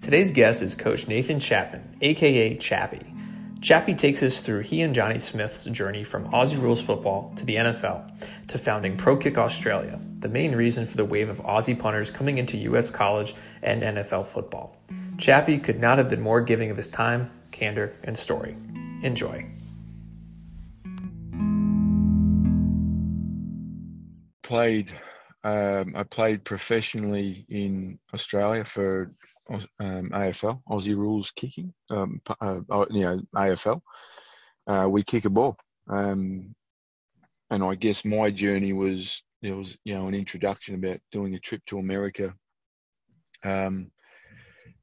Today's guest is Coach Nathan Chapman, aka Chappy. Chappy takes us through he and Johnny Smith's journey from Aussie Rules football to the NFL to founding ProKick Australia, the main reason for the wave of Aussie punters coming into U.S. college and NFL football. Chappy could not have been more giving of his time, candor, and story. Enjoy. Played, um, I played professionally in Australia for um, AFL, Aussie Rules Kicking, um, uh, uh you know, AFL. Uh, we kick a ball. Um, and I guess my journey was there was you know an introduction about doing a trip to America, um,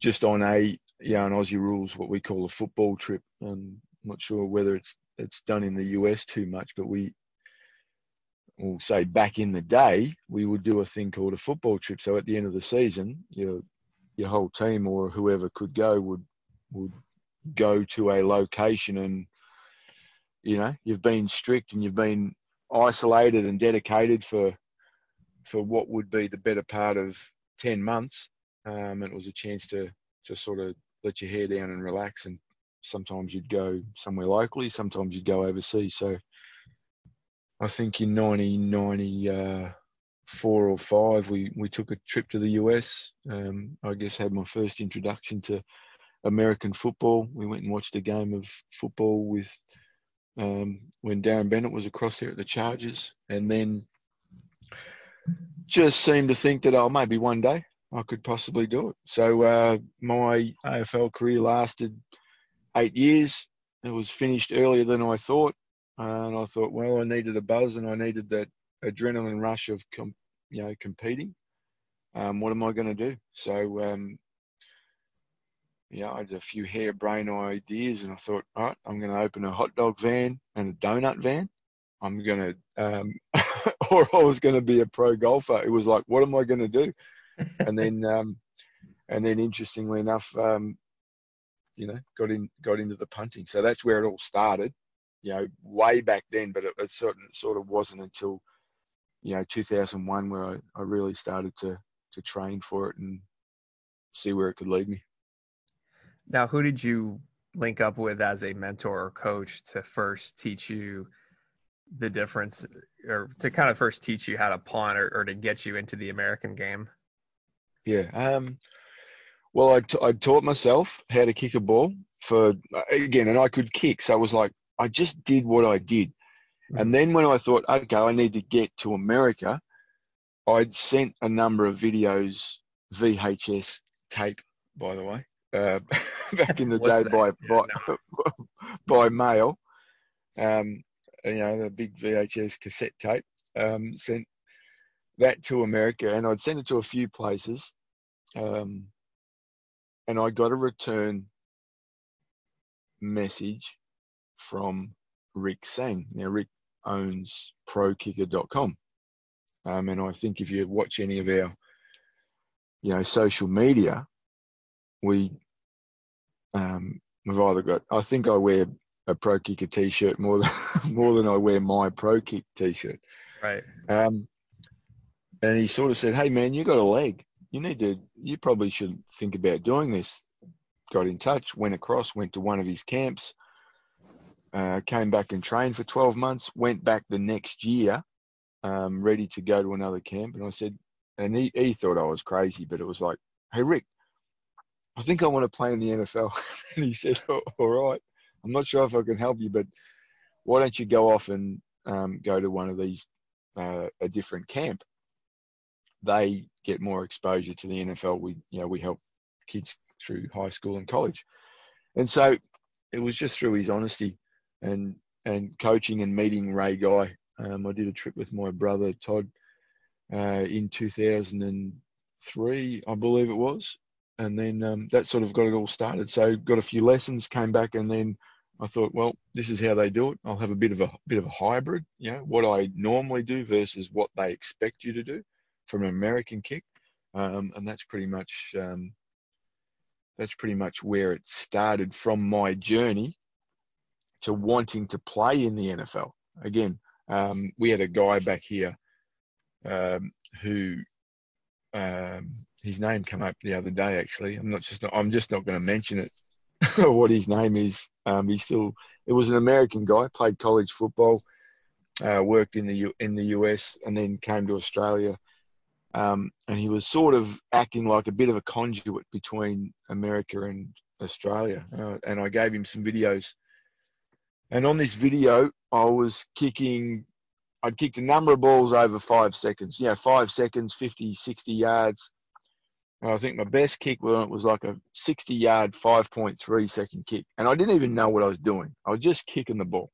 just on a you know an Aussie rules what we call a football trip. Um, I'm not sure whether it's it's done in the US too much, but we we'll say back in the day we would do a thing called a football trip. So at the end of the season, your your whole team or whoever could go would would go to a location and you know you've been strict and you've been isolated and dedicated for for what would be the better part of 10 months um, and it was a chance to to sort of let your hair down and relax. And sometimes you'd go somewhere locally sometimes you'd go overseas. So i think in 1994 or 5 we we took a trip to the us um, i guess had my first introduction to american football we went and watched a game of football with um, when Darren Bennett was across there at the Chargers, and then just seemed to think that oh maybe one day I could possibly do it. So uh, my AFL career lasted eight years. It was finished earlier than I thought, and I thought, well, I needed a buzz and I needed that adrenaline rush of com- you know competing. Um, what am I going to do? So um, know, I had a few harebrained ideas, and I thought, all right, I'm going to open a hot dog van and a donut van. I'm going to, um, or I was going to be a pro golfer. It was like, what am I going to do? and then, um, and then, interestingly enough, um, you know, got in, got into the punting. So that's where it all started. You know, way back then, but it, it sort sort of wasn't until, you know, 2001 where I, I really started to to train for it and see where it could lead me. Now, who did you link up with as a mentor or coach to first teach you the difference or to kind of first teach you how to punt or, or to get you into the American game? Yeah. Um, well, I, t- I taught myself how to kick a ball for, again, and I could kick. So it was like, I just did what I did. And then when I thought, okay, I need to get to America, I'd sent a number of videos, VHS tape, by the way, uh, back in the day by, by, by mail. Um, you know, the big VHS cassette tape. Um, sent that to America, and I'd sent it to a few places, um, and I got a return message from Rick Sang. Now, Rick owns ProKicker.com, um, and I think if you watch any of our, you know, social media, we um, we've either got. I think I wear a pro kicker t-shirt more than more than I wear my pro kick t-shirt. Right. Um, and he sort of said, "Hey man, you got a leg. You need to. You probably should think about doing this." Got in touch, went across, went to one of his camps, uh, came back and trained for 12 months. Went back the next year, um, ready to go to another camp. And I said, and he, he thought I was crazy, but it was like, "Hey Rick, I think I want to play in the NFL. and he said, oh, All right, I'm not sure if I can help you, but why don't you go off and um, go to one of these, uh, a different camp? They get more exposure to the NFL. We, you know, we help kids through high school and college. And so it was just through his honesty and, and coaching and meeting Ray Guy. Um, I did a trip with my brother Todd uh, in 2003, I believe it was, and then um, that sort of got it all started. So got a few lessons, came back, and then I thought, well, this is how they do it. I'll have a bit of a bit of a hybrid, you know, what I normally do versus what they expect you to do from an American kick, um, and that's pretty much um, that's pretty much where it started from my journey to wanting to play in the NFL. Again, um, we had a guy back here um, who um, his name came up the other day. Actually, I'm not just not, I'm just not going to mention it. what his name is. Um, he's still. It was an American guy. Played college football. Uh, worked in the U, in the US and then came to Australia. Um, and he was sort of acting like a bit of a conduit between America and Australia. Uh, and I gave him some videos. And on this video, I was kicking I'd kicked a number of balls over five seconds. You know, five seconds, 50, 60 yards. And I think my best kick was like a 60 yard, 5.3 second kick. And I didn't even know what I was doing. I was just kicking the ball.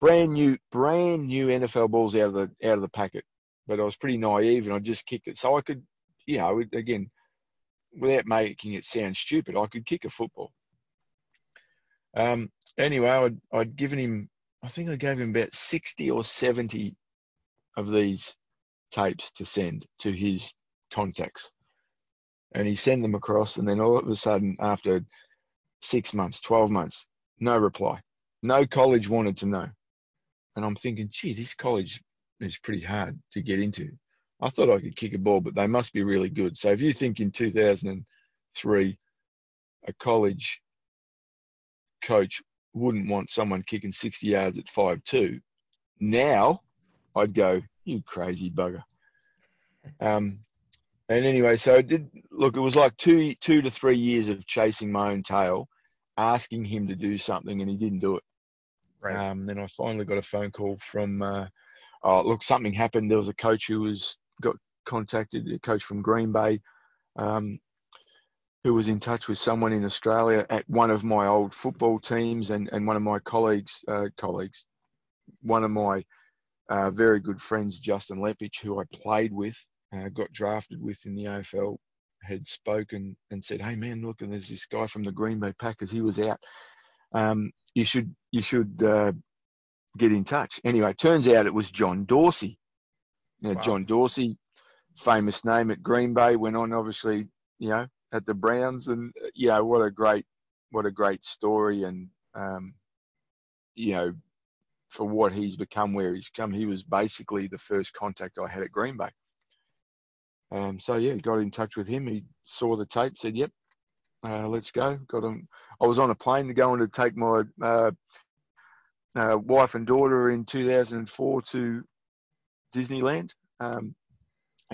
Brand new, brand new NFL balls out of the out of the packet. But I was pretty naive and I just kicked it. So I could, you know, again, without making it sound stupid, I could kick a football. Um, anyway, I'd, I'd given him I think I gave him about 60 or 70 of these tapes to send to his contacts. And he sent them across, and then all of a sudden, after six months, 12 months, no reply. No college wanted to know. And I'm thinking, gee, this college is pretty hard to get into. I thought I could kick a ball, but they must be really good. So if you think in 2003, a college coach wouldn't want someone kicking 60 yards at five two. Now, I'd go, you crazy bugger. Um, and anyway, so it did look. It was like two two to three years of chasing my own tail, asking him to do something, and he didn't do it. Right. Um, then I finally got a phone call from. Uh, oh, look, something happened. There was a coach who was got contacted, a coach from Green Bay, um, who was in touch with someone in Australia at one of my old football teams and, and one of my colleagues, uh, colleagues, one of my uh, very good friends, Justin Leppitsch, who I played with, uh, got drafted with in the AFL, had spoken and said, "Hey man, look, and there's this guy from the Green Bay Packers. He was out. Um, you should you should uh, get in touch." Anyway, turns out it was John Dorsey. Now, wow. John Dorsey, famous name at Green Bay, went on obviously, you know, at the Browns, and you know what a great what a great story, and um, you know for what he's become, where he's come. He was basically the first contact I had at Green Bay. Um, so yeah, got in touch with him. He saw the tape, said, "Yep, uh, let's go." Got him. I was on a plane to going to take my uh, uh, wife and daughter in 2004 to Disneyland. Um,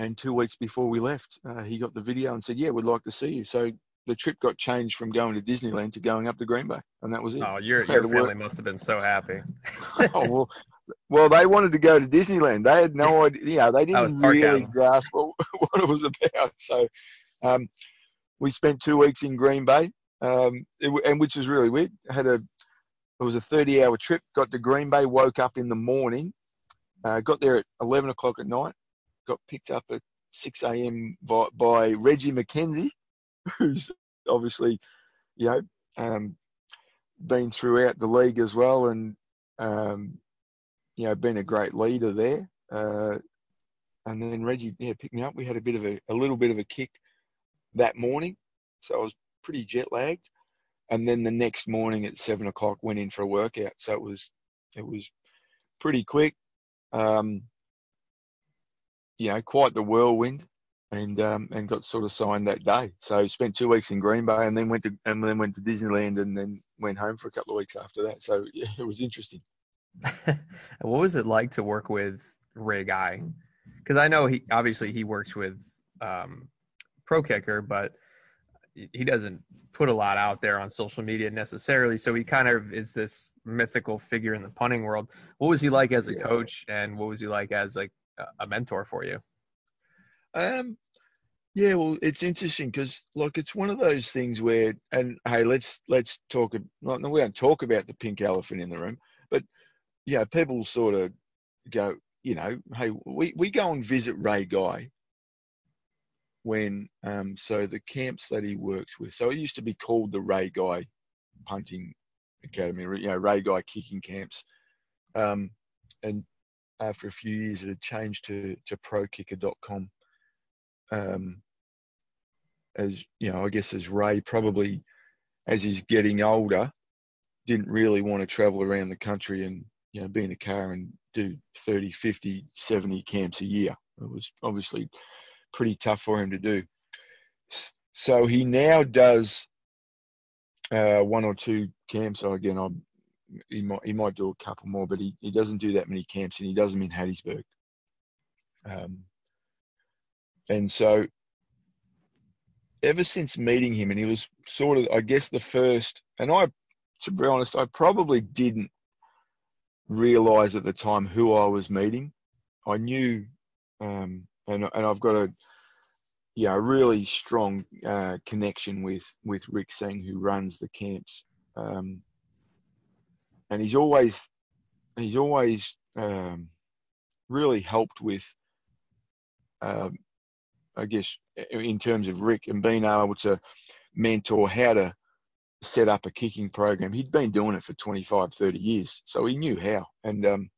and two weeks before we left, uh, he got the video and said, "Yeah, we'd like to see you." So the trip got changed from going to Disneyland to going up to Green Bay, and that was it. Oh, your your family work. must have been so happy. oh well, well, they wanted to go to Disneyland. They had no idea. You know, they didn't really grasp what, what, it was about. So, um, we spent two weeks in Green Bay, um, it, and which was really weird. had a it was a 30 hour trip. Got to Green Bay, woke up in the morning, uh, got there at 11 o'clock at night, got picked up at 6 a.m. by, by Reggie McKenzie, who's obviously, you know, um, been throughout the league as well and, um, you know, been a great leader there. Uh, and then Reggie, yeah, picked me up. We had a bit of a, a little bit of a kick that morning. So I was pretty jet lagged. And then the next morning at seven o'clock went in for a workout. So it was, it was pretty quick. Um, you know, quite the whirlwind, and um, and got sort of signed that day. So spent two weeks in Green Bay, and then went to and then went to Disneyland, and then went home for a couple of weeks after that. So yeah, it was interesting. what was it like to work with Ray Guy? Because I know he obviously he works with um, Pro Kicker, but he doesn't put a lot out there on social media necessarily. So he kind of is this mythical figure in the punting world. What was he like as a yeah. coach, and what was he like as like a mentor for you? Um, yeah, well, it's interesting because look, it's one of those things where, and hey, let's let's talk. Not, no, we don't talk about the pink elephant in the room, but yeah, people sort of go, you know, hey, we we go and visit Ray Guy when um, so the camps that he works with. So it used to be called the Ray Guy Punting Academy, you know, Ray Guy kicking camps. Um, and after a few years, it had changed to to ProKicker.com. Um, as you know, I guess as Ray probably, as he's getting older, didn't really want to travel around the country and you know be in a car and do 30, 50, 70 camps a year. It was obviously pretty tough for him to do. so he now does uh, one or two camps. So again, I'm, he might he might do a couple more, but he, he doesn't do that many camps, and he does them in Hattiesburg. Um, and so, ever since meeting him, and he was sort of, I guess, the first. And I, to be honest, I probably didn't realize at the time who I was meeting. I knew, um, and and I've got a yeah, a really strong uh, connection with with Rick Sang, who runs the camps, um, and he's always he's always um, really helped with, uh, I guess, in terms of Rick and being able to mentor how to set up a kicking program. He'd been doing it for 25, 30 years, so he knew how. And um,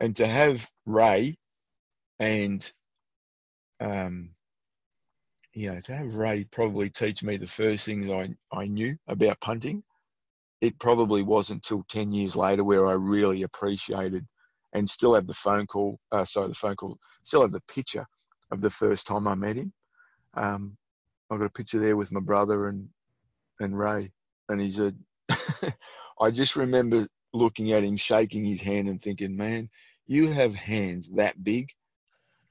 and to have Ray and um, you know, to have Ray probably teach me the first things I, I knew about punting, it probably wasn't until 10 years later where I really appreciated and still have the phone call, uh, sorry, the phone call, still have the picture of the first time I met him. Um, I've got a picture there with my brother and, and Ray. And he's a, I just remember looking at him, shaking his hand and thinking, man, you have hands that big,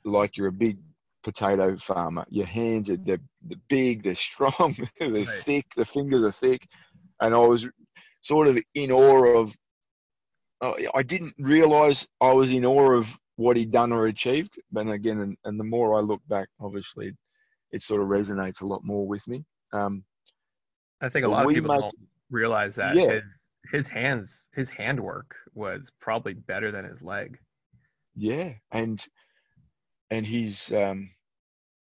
like you're a big potato farmer. Your hands are they're, they're big, they're strong, they're right. thick, the fingers are thick, and I was sort of in awe of. Uh, I didn't realize I was in awe of what he'd done or achieved. But again, and, and the more I look back, obviously, it sort of resonates a lot more with me. Um, I think a lot of people make, don't realize that yeah. his his hands, his handwork was probably better than his leg. Yeah, and and he's um,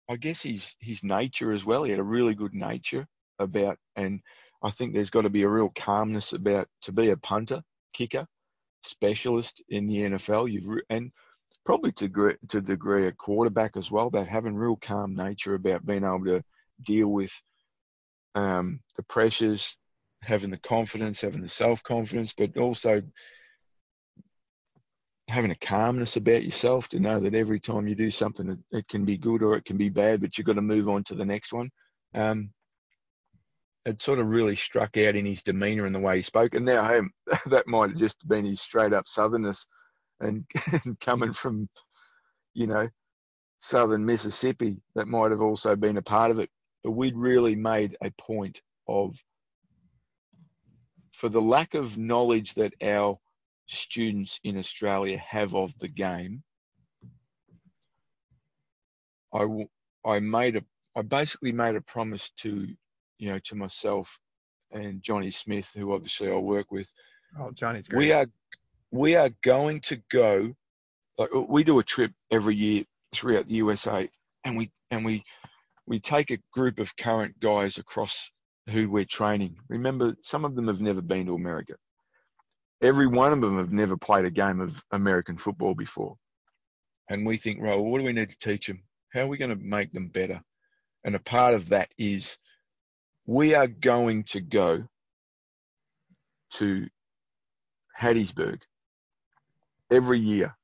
I guess his his nature as well. He had a really good nature about, and I think there's got to be a real calmness about to be a punter, kicker, specialist in the NFL. You've and probably to to degree a quarterback as well, about having real calm nature about being able to deal with um, the pressures, having the confidence, having the self confidence, but also having a calmness about yourself to know that every time you do something, it, it can be good or it can be bad, but you've got to move on to the next one. Um, it sort of really struck out in his demeanour and the way he spoke. And now, hey, that might have just been his straight up southernness and, and coming mm. from, you know, southern Mississippi, that might have also been a part of it. But we'd really made a point of, for the lack of knowledge that our students in Australia have of the game, I, I made a I basically made a promise to you know to myself and Johnny Smith, who obviously I work with. Oh, Johnny's great. We are we are going to go. Like we do a trip every year throughout the USA, and we and we we take a group of current guys across who we're training. Remember, some of them have never been to America every one of them have never played a game of American football before. And we think, well, what do we need to teach them? How are we going to make them better? And a part of that is we are going to go to Hattiesburg every year.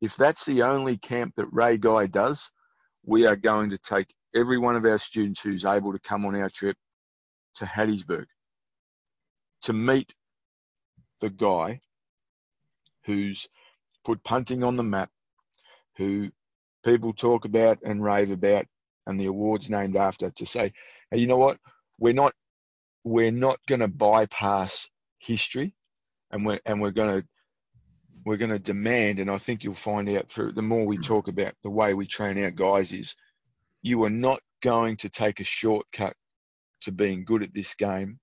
If that's the only camp that Ray Guy does, we are going to take every one of our students who's able to come on our trip to Hattiesburg to meet the guy who's put punting on the map, who people talk about and rave about, and the awards named after to say, hey, you know what? We're not we're not going to bypass history, and we're and we're going to we're going to demand, and I think you'll find out through the more we talk about the way we train our guys is, you are not going to take a shortcut to being good at this game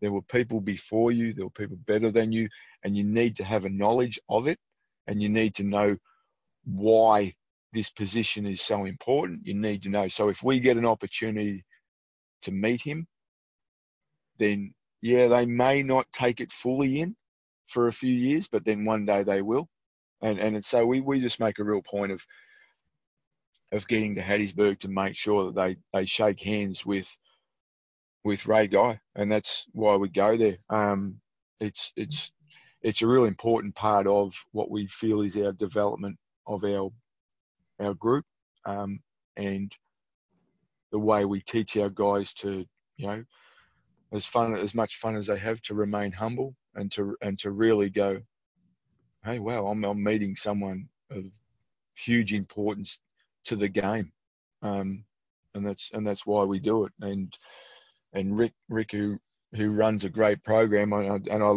there were people before you, there were people better than you, and you need to have a knowledge of it and you need to know why this position is so important. You need to know. So if we get an opportunity to meet him, then yeah, they may not take it fully in for a few years, but then one day they will. And and so we, we just make a real point of of getting to Hattiesburg to make sure that they, they shake hands with with Ray Guy, and that's why we go there. Um, it's it's it's a really important part of what we feel is our development of our our group, um, and the way we teach our guys to, you know, as fun as much fun as they have to remain humble and to and to really go, hey, wow, I'm, I'm meeting someone of huge importance to the game, um, and that's and that's why we do it. And and Rick Rick who who runs a great program, and I, and I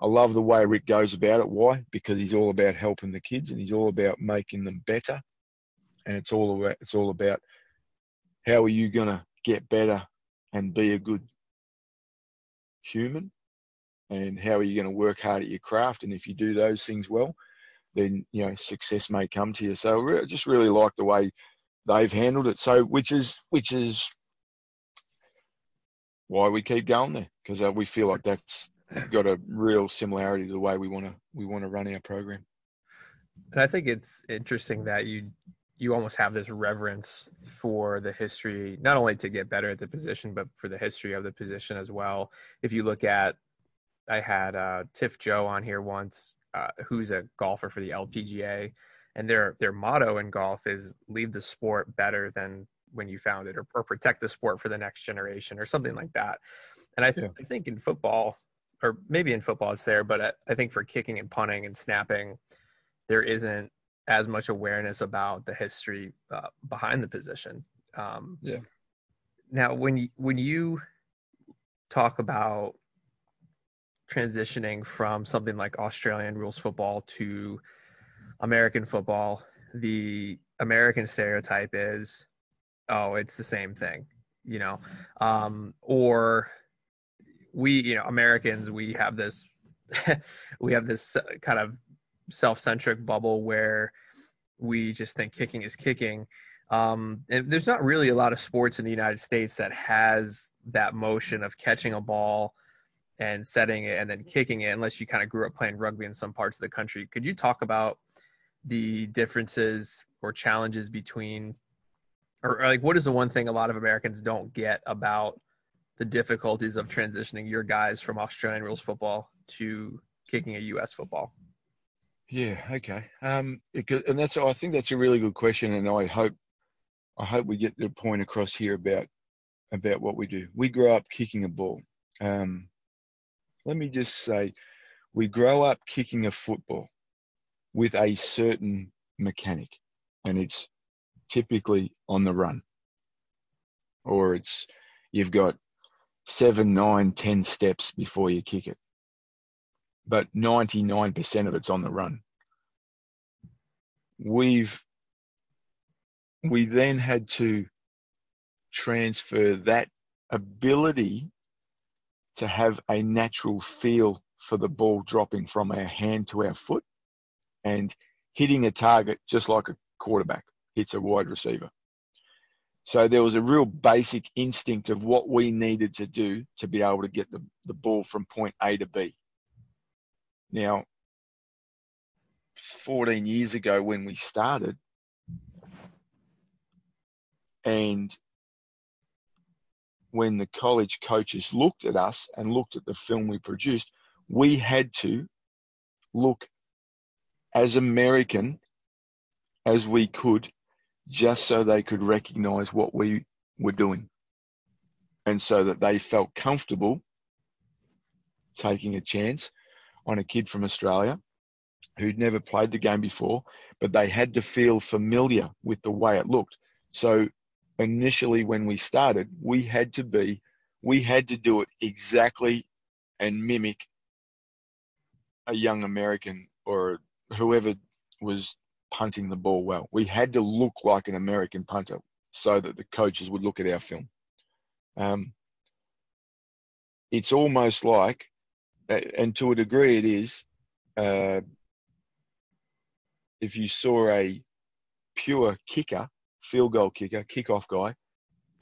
I love the way Rick goes about it. Why? Because he's all about helping the kids and he's all about making them better. And it's all about it's all about how are you going to get better and be a good human? And how are you going to work hard at your craft? And if you do those things well then you know success may come to you. So I just really like the way they've handled it. So which is which is why we keep going there because uh, we feel like that's got a real similarity to the way we want to we want to run our program. And I think it's interesting that you you almost have this reverence for the history, not only to get better at the position, but for the history of the position as well. If you look at, I had uh, Tiff Joh on here once, uh, who's a golfer for the LPGA, and their their motto in golf is "Leave the sport better than when you found it," or, or protect the sport for the next generation, or something like that. And I, th- yeah. I think in football, or maybe in football it's there, but I, I think for kicking and punting and snapping, there isn't as much awareness about the history uh, behind the position. Um, yeah. Now, when you, when you talk about transitioning from something like Australian rules football to American football, the American stereotype is, oh, it's the same thing, you know, um, or we you know americans we have this we have this kind of self-centric bubble where we just think kicking is kicking um, and there's not really a lot of sports in the united states that has that motion of catching a ball and setting it and then kicking it unless you kind of grew up playing rugby in some parts of the country could you talk about the differences or challenges between or, or like what is the one thing a lot of americans don't get about the difficulties of transitioning your guys from Australian rules football to kicking a U.S. football? Yeah. Okay. Um, it, and that's I think that's a really good question, and I hope I hope we get the point across here about about what we do. We grow up kicking a ball. Um, let me just say, we grow up kicking a football with a certain mechanic, and it's typically on the run, or it's you've got seven, nine, ten steps before you kick it. But 99% of it's on the run. We've we then had to transfer that ability to have a natural feel for the ball dropping from our hand to our foot and hitting a target just like a quarterback hits a wide receiver. So there was a real basic instinct of what we needed to do to be able to get the, the ball from point A to B. Now, 14 years ago when we started, and when the college coaches looked at us and looked at the film we produced, we had to look as American as we could just so they could recognize what we were doing and so that they felt comfortable taking a chance on a kid from Australia who'd never played the game before, but they had to feel familiar with the way it looked. So initially, when we started, we had to be, we had to do it exactly and mimic a young American or whoever was punting the ball well. We had to look like an American punter so that the coaches would look at our film. Um, it's almost like, and to a degree it is, uh, if you saw a pure kicker, field goal kicker, kickoff guy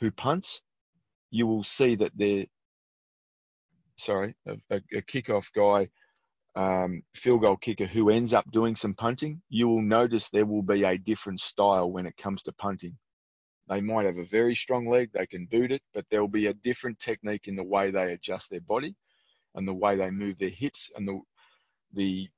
who punts, you will see that they're, sorry, a, a, a kickoff guy um, field goal kicker who ends up doing some punting, you will notice there will be a different style when it comes to punting. They might have a very strong leg, they can boot it, but there will be a different technique in the way they adjust their body and the way they move their hips and the the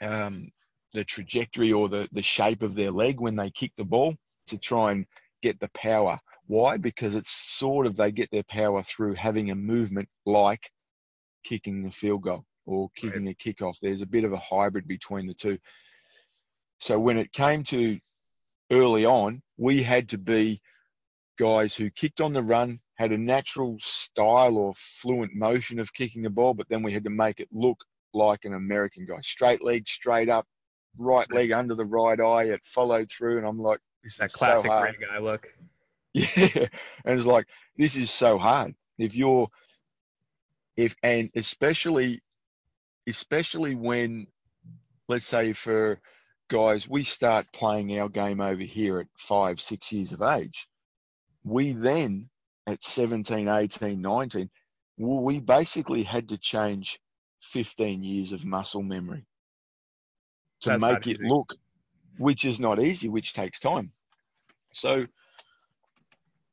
um, the trajectory or the, the shape of their leg when they kick the ball to try and get the power Why? Because it's sort of they get their power through having a movement like kicking the field goal or kicking right. a kickoff. There's a bit of a hybrid between the two. So when it came to early on, we had to be guys who kicked on the run, had a natural style or fluent motion of kicking the ball, but then we had to make it look like an American guy. Straight leg, straight up, right leg under the right eye. It followed through, and I'm like, this that classic so great guy look. Yeah, and it's like this is so hard. If you're, if and especially, especially when, let's say for guys, we start playing our game over here at five, six years of age. We then at 17, 18, 19, well, we basically had to change 15 years of muscle memory to That's make it look, which is not easy, which takes time. So,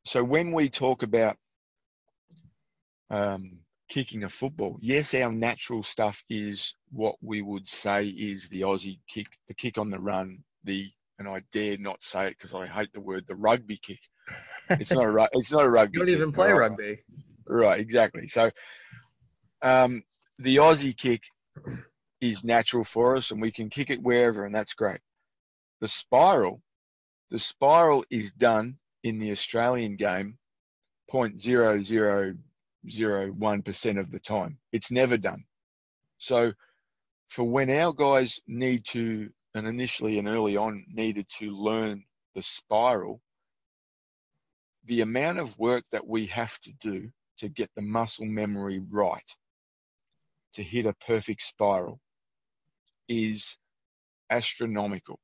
so when we talk about um, kicking a football, yes, our natural stuff is what we would say is the Aussie kick, the kick on the run, the and I dare not say it because I hate the word the rugby kick. It's not a it's not a rugby. You don't even play right? rugby. Right, exactly. So, um, the Aussie kick is natural for us and we can kick it wherever and that's great. The spiral, the spiral is done in the Australian game 0.0001% of the time. It's never done. So for when our guys need to, and initially and early on needed to learn the spiral, the amount of work that we have to do to get the muscle memory right to hit a perfect spiral is astronomical.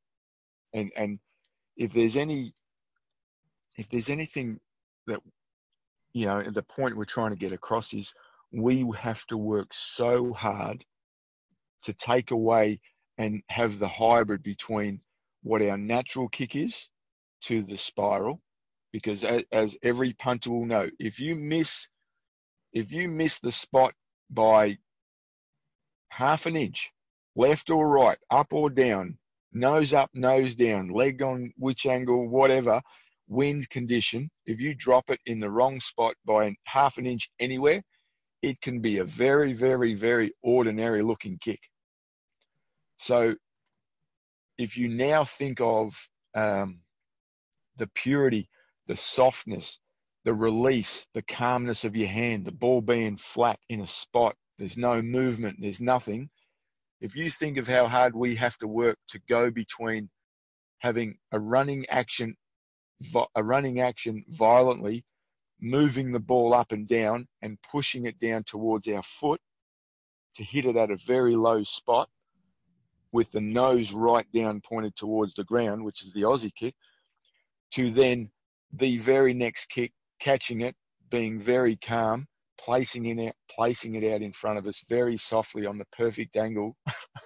And and if there's any if there's anything that you know, the point we're trying to get across is we have to work so hard to take away and have the hybrid between what our natural kick is to the spiral because as, every punter will know if you miss if you miss the spot by half an inch, left or right, up or down, nose up, nose down, leg on which angle, whatever, wind condition, if you drop it in the wrong spot by half an inch anywhere, it can be a very, very, very ordinary looking kick. So if you now think of um, the purity, the softness, the release, the calmness of your hand, the ball being flat in a spot, there's no movement, there's nothing. If you think of how hard we have to work to go between having a running action, a running action violently, moving the ball up and down and pushing it down towards our foot to hit it at a very low spot with the nose right down pointed towards the ground, which is the Aussie kick, to then the very next kick, catching it, being very calm, placing in it, placing it out in front of us very softly on the perfect angle,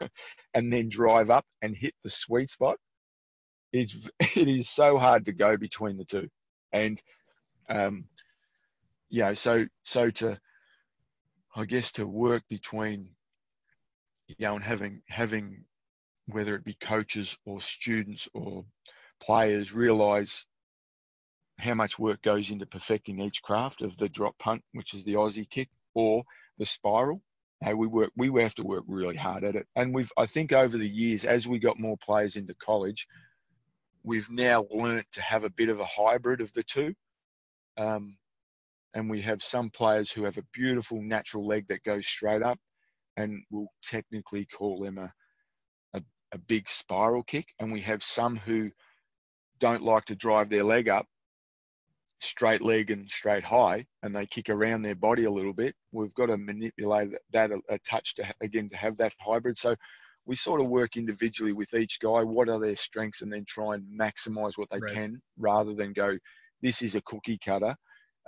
and then drive up and hit the sweet spot. It's it is so hard to go between the two, and um, you know, so so to I guess to work between you know and having having whether it be coaches or students or players realize how much work goes into perfecting each craft of the drop punt, which is the Aussie kick, or the spiral. Hey, we work, we have to work really hard at it. And we've, I think over the years, as we got more players into college, we've now learnt to have a bit of a hybrid of the two. Um, and we have some players who have a beautiful natural leg that goes straight up, and we'll technically call them a, a, a big spiral kick. And we have some who don't like to drive their leg up straight leg and straight high and they kick around their body a little bit, we've got to manipulate that a, a touch to again to have that hybrid. So we sort of work individually with each guy. What are their strengths, and then try and maximize what they right. can, rather than go, this is a cookie cutter.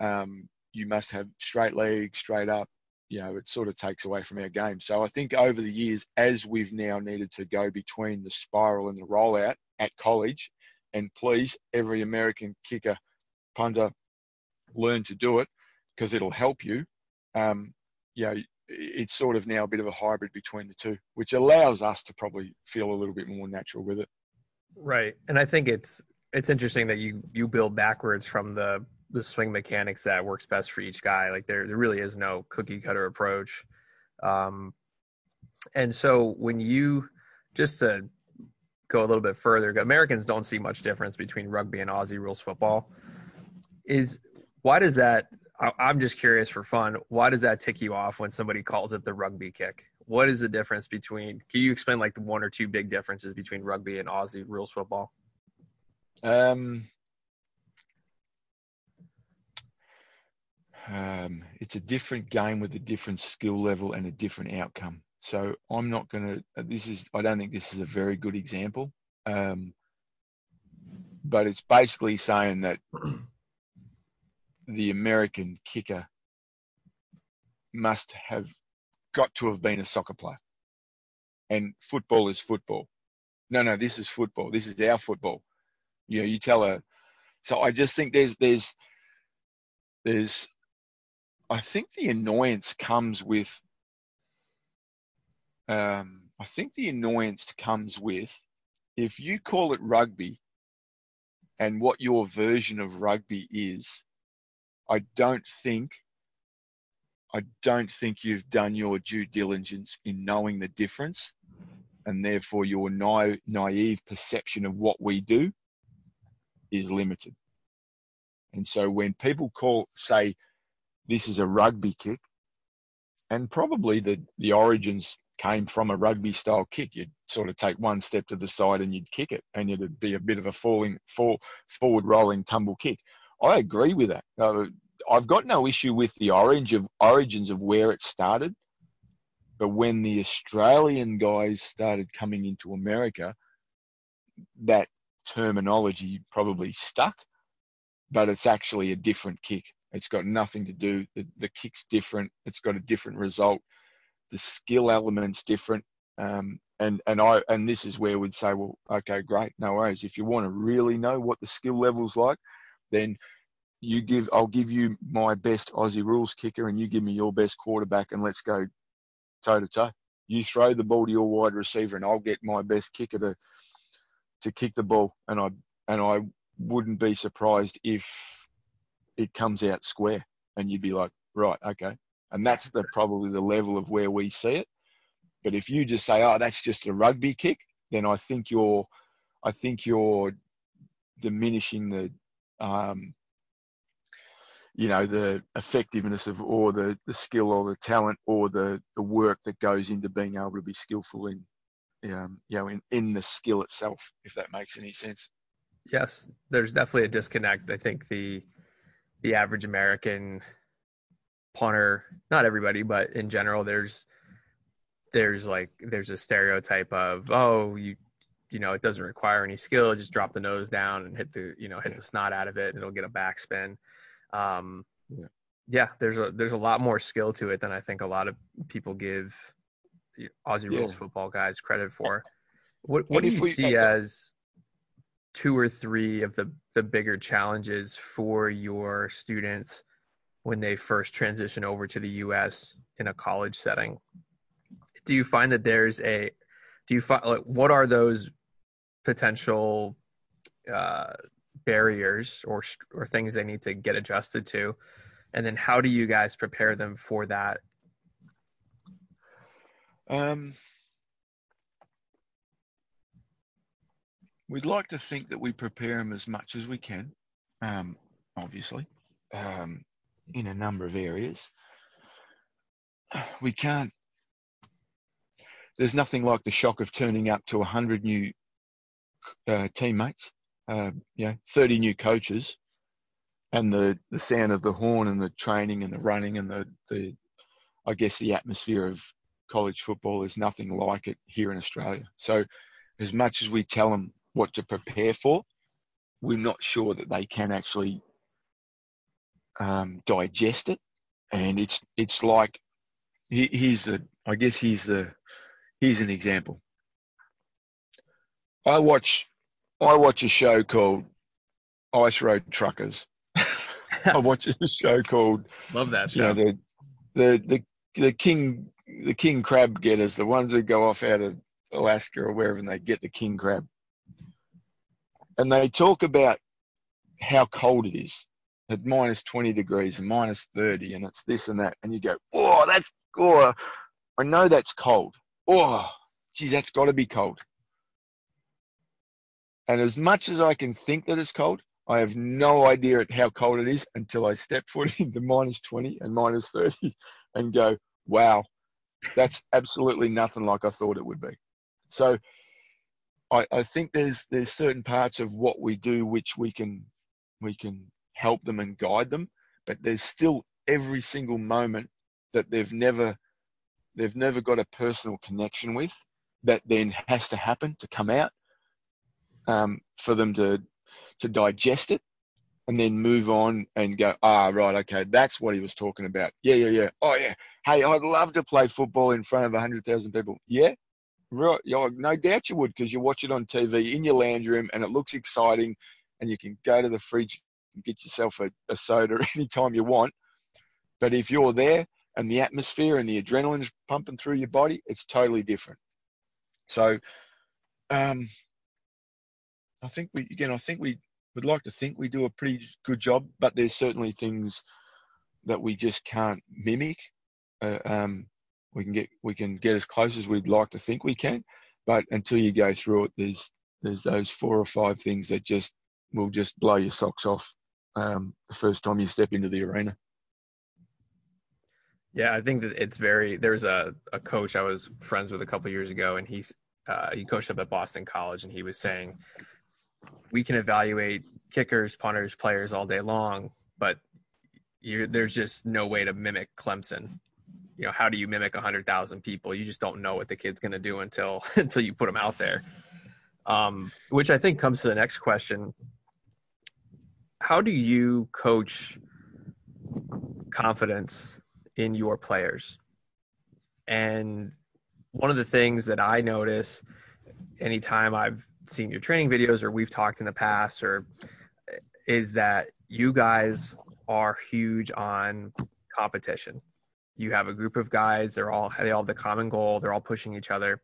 Um, you must have straight leg, straight up. You know, it sort of takes away from our game. So I think over the years, as we've now needed to go between the spiral and the rollout at college, and please, every American kicker punter learn to do it because it'll help you. Um, you know, it's sort of now a bit of a hybrid between the two, which allows us to probably feel a little bit more natural with it. Right, and I think it's it's interesting that you you build backwards from the the swing mechanics that works best for each guy. Like there there really is no cookie cutter approach. Um, and so when you just to go a little bit further, Americans don't see much difference between rugby and Aussie rules football. Is why does that? I'm just curious for fun. Why does that tick you off when somebody calls it the rugby kick? What is the difference between? Can you explain like the one or two big differences between rugby and Aussie rules football? Um, um, it's a different game with a different skill level and a different outcome. So I'm not going to. Uh, this is. I don't think this is a very good example. Um, but it's basically saying that the American kicker must have got to have been a soccer player, and football is football. No, no, this is football. This is our football. You know, you tell her. So I just think there's there's there's. I think the annoyance comes with um, I think the annoyance comes with if you call it rugby and what your version of rugby is, I don't think I don't think you've done your due diligence in knowing the difference, and therefore your na- naive perception of what we do is limited. And so when people call say this is a rugby kick, and probably the the origins came from a rugby style kick. You'd sort of take one step to the side and you'd kick it, and it'd be a bit of a falling, fall, forward rolling tumble kick. I agree with that. Uh, I've got no issue with the orange of origins of where it started, but when the Australian guys started coming into America, that terminology probably stuck, but it's actually a different kick. It's got nothing to do. The, the kick's different. It's got a different result the skill element's different. Um, and and I and this is where we'd say, well, okay, great, no worries. If you want to really know what the skill level's like, then you give I'll give you my best Aussie rules kicker, and you give me your best quarterback, and let's go toe to toe. You throw the ball to your wide receiver, and I'll get my best kicker to to kick the ball, and I and I wouldn't be surprised if it comes out square, and you'd be like, right, okay, and that's the probably the level of where we see it. But if you just say, "Oh, that's just a rugby kick," then I think you're, I think you're diminishing the, um, you know, the effectiveness of or the the skill or the talent or the the work that goes into being able to be skillful in, um, you know, in in the skill itself. If that makes any sense. Yes, there's definitely a disconnect. I think the the average American punter, not everybody, but in general, there's there's like there's a stereotype of oh you you know it doesn't require any skill just drop the nose down and hit the you know hit yeah. the snot out of it and it'll get a backspin um yeah. yeah there's a there's a lot more skill to it than i think a lot of people give aussie yeah. rules football guys credit for what what do you see as two or three of the the bigger challenges for your students when they first transition over to the US in a college setting. Do you find that there's a do you find like what are those potential uh, barriers or or things they need to get adjusted to, and then how do you guys prepare them for that? Um, we'd like to think that we prepare them as much as we can. Um, obviously, um, in a number of areas. We can't, there's nothing like the shock of turning up to 100 new uh, teammates, uh, you know, 30 new coaches, and the, the sound of the horn and the training and the running and the, the I guess the atmosphere of college football is nothing like it here in Australia. So, as much as we tell them what to prepare for, we're not sure that they can actually um, digest it, and it's it's like here's the I guess here's the here's an example. I watch I watch a show called Ice Road Truckers. I watch a show called Love that show. You know, the, the the the king the king crab getters, the ones that go off out of Alaska or wherever and they get the king crab. And they talk about how cold it is at minus 20 degrees and minus 30 and it's this and that and you go oh that's oh i know that's cold oh geez that's got to be cold and as much as i can think that it's cold i have no idea how cold it is until i step foot into minus 20 and minus 30 and go wow that's absolutely nothing like i thought it would be. So I, I think there's there's certain parts of what we do which we can we can help them and guide them, but there's still every single moment that they've never they've never got a personal connection with that then has to happen to come out um, for them to to digest it and then move on and go ah right okay that's what he was talking about. Yeah yeah yeah. Oh yeah. Hey i'd love to play football in front of 100000 people. Yeah right. No doubt you would because you watch it on tv in your lounge room and it looks exciting and you can go to the fridge and get yourself a, a soda anytime you want. But if you're there and the atmosphere and the adrenaline's pumping through your body, it's totally different. So, um, I think we again, I think we would like to think we do a pretty good job, but there's certainly things that we just can't mimic. Uh, um, we can get we can get as close as we'd like to think we can, but until you go through it, there's there's those four or five things that just will just blow your socks off um, the first time you step into the arena. Yeah, I think that it's very. There's a, a coach I was friends with a couple years ago, and he's uh, he coached up at Boston College, and he was saying we can evaluate kickers, punters, players all day long, but there's just no way to mimic Clemson. You know, how do you mimic hundred thousand people? You just don't know what the kid's going to do until until you put them out there. Um, which I think comes to the next question: how do you coach confidence in your players? And one of the things that I notice anytime I've seen your training videos or we've talked in the past or is that you guys are huge on competition. You have a group of guys, they're all they all have the common goal, they're all pushing each other.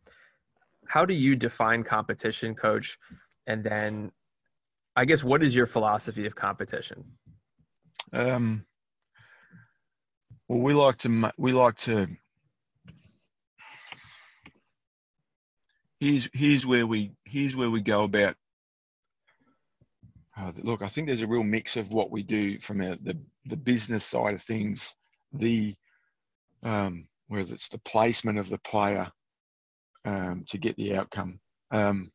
How do you define competition, coach? And then I guess what is your philosophy of competition? Um, well, we like to we like to. Here's here's where we here's where we go about. Uh, look, I think there's a real mix of what we do from a, the the business side of things, the um, whether it's the placement of the player um, to get the outcome. Um,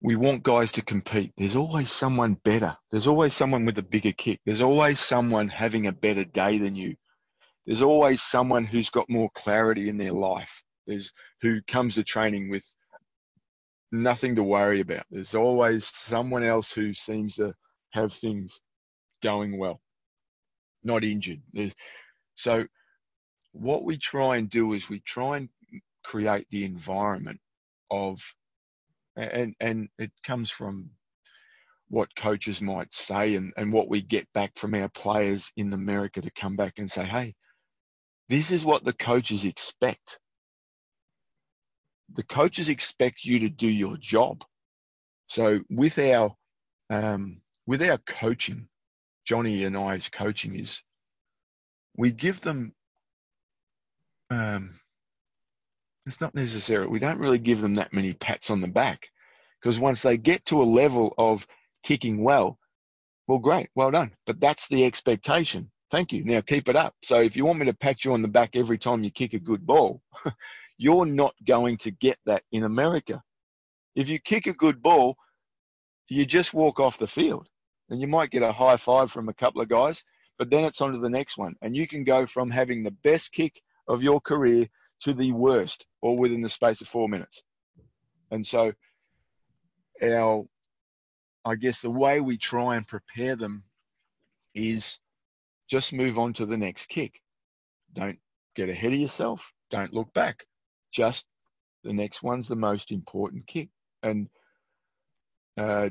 we want guys to compete. There's always someone better. There's always someone with a bigger kick. There's always someone having a better day than you. There's always someone who's got more clarity in their life. There's who comes to training with nothing to worry about. There's always someone else who seems to have things going well, not injured. So what we try and do is we try and create the environment of and and it comes from what coaches might say and, and what we get back from our players in America to come back and say, hey, this is what the coaches expect. The coaches expect you to do your job. So with our um, with our coaching, Johnny and I's coaching is we give them um, it's not necessary. We don't really give them that many pats on the back because once they get to a level of kicking well, well, great, well done. But that's the expectation. Thank you. Now keep it up. So if you want me to pat you on the back every time you kick a good ball, you're not going to get that in America. If you kick a good ball, you just walk off the field and you might get a high five from a couple of guys, but then it's on to the next one. And you can go from having the best kick of your career to the worst, all within the space of four minutes. And so, our, I guess, the way we try and prepare them is just move on to the next kick. Don't get ahead of yourself. Don't look back. Just the next one's the most important kick. And uh,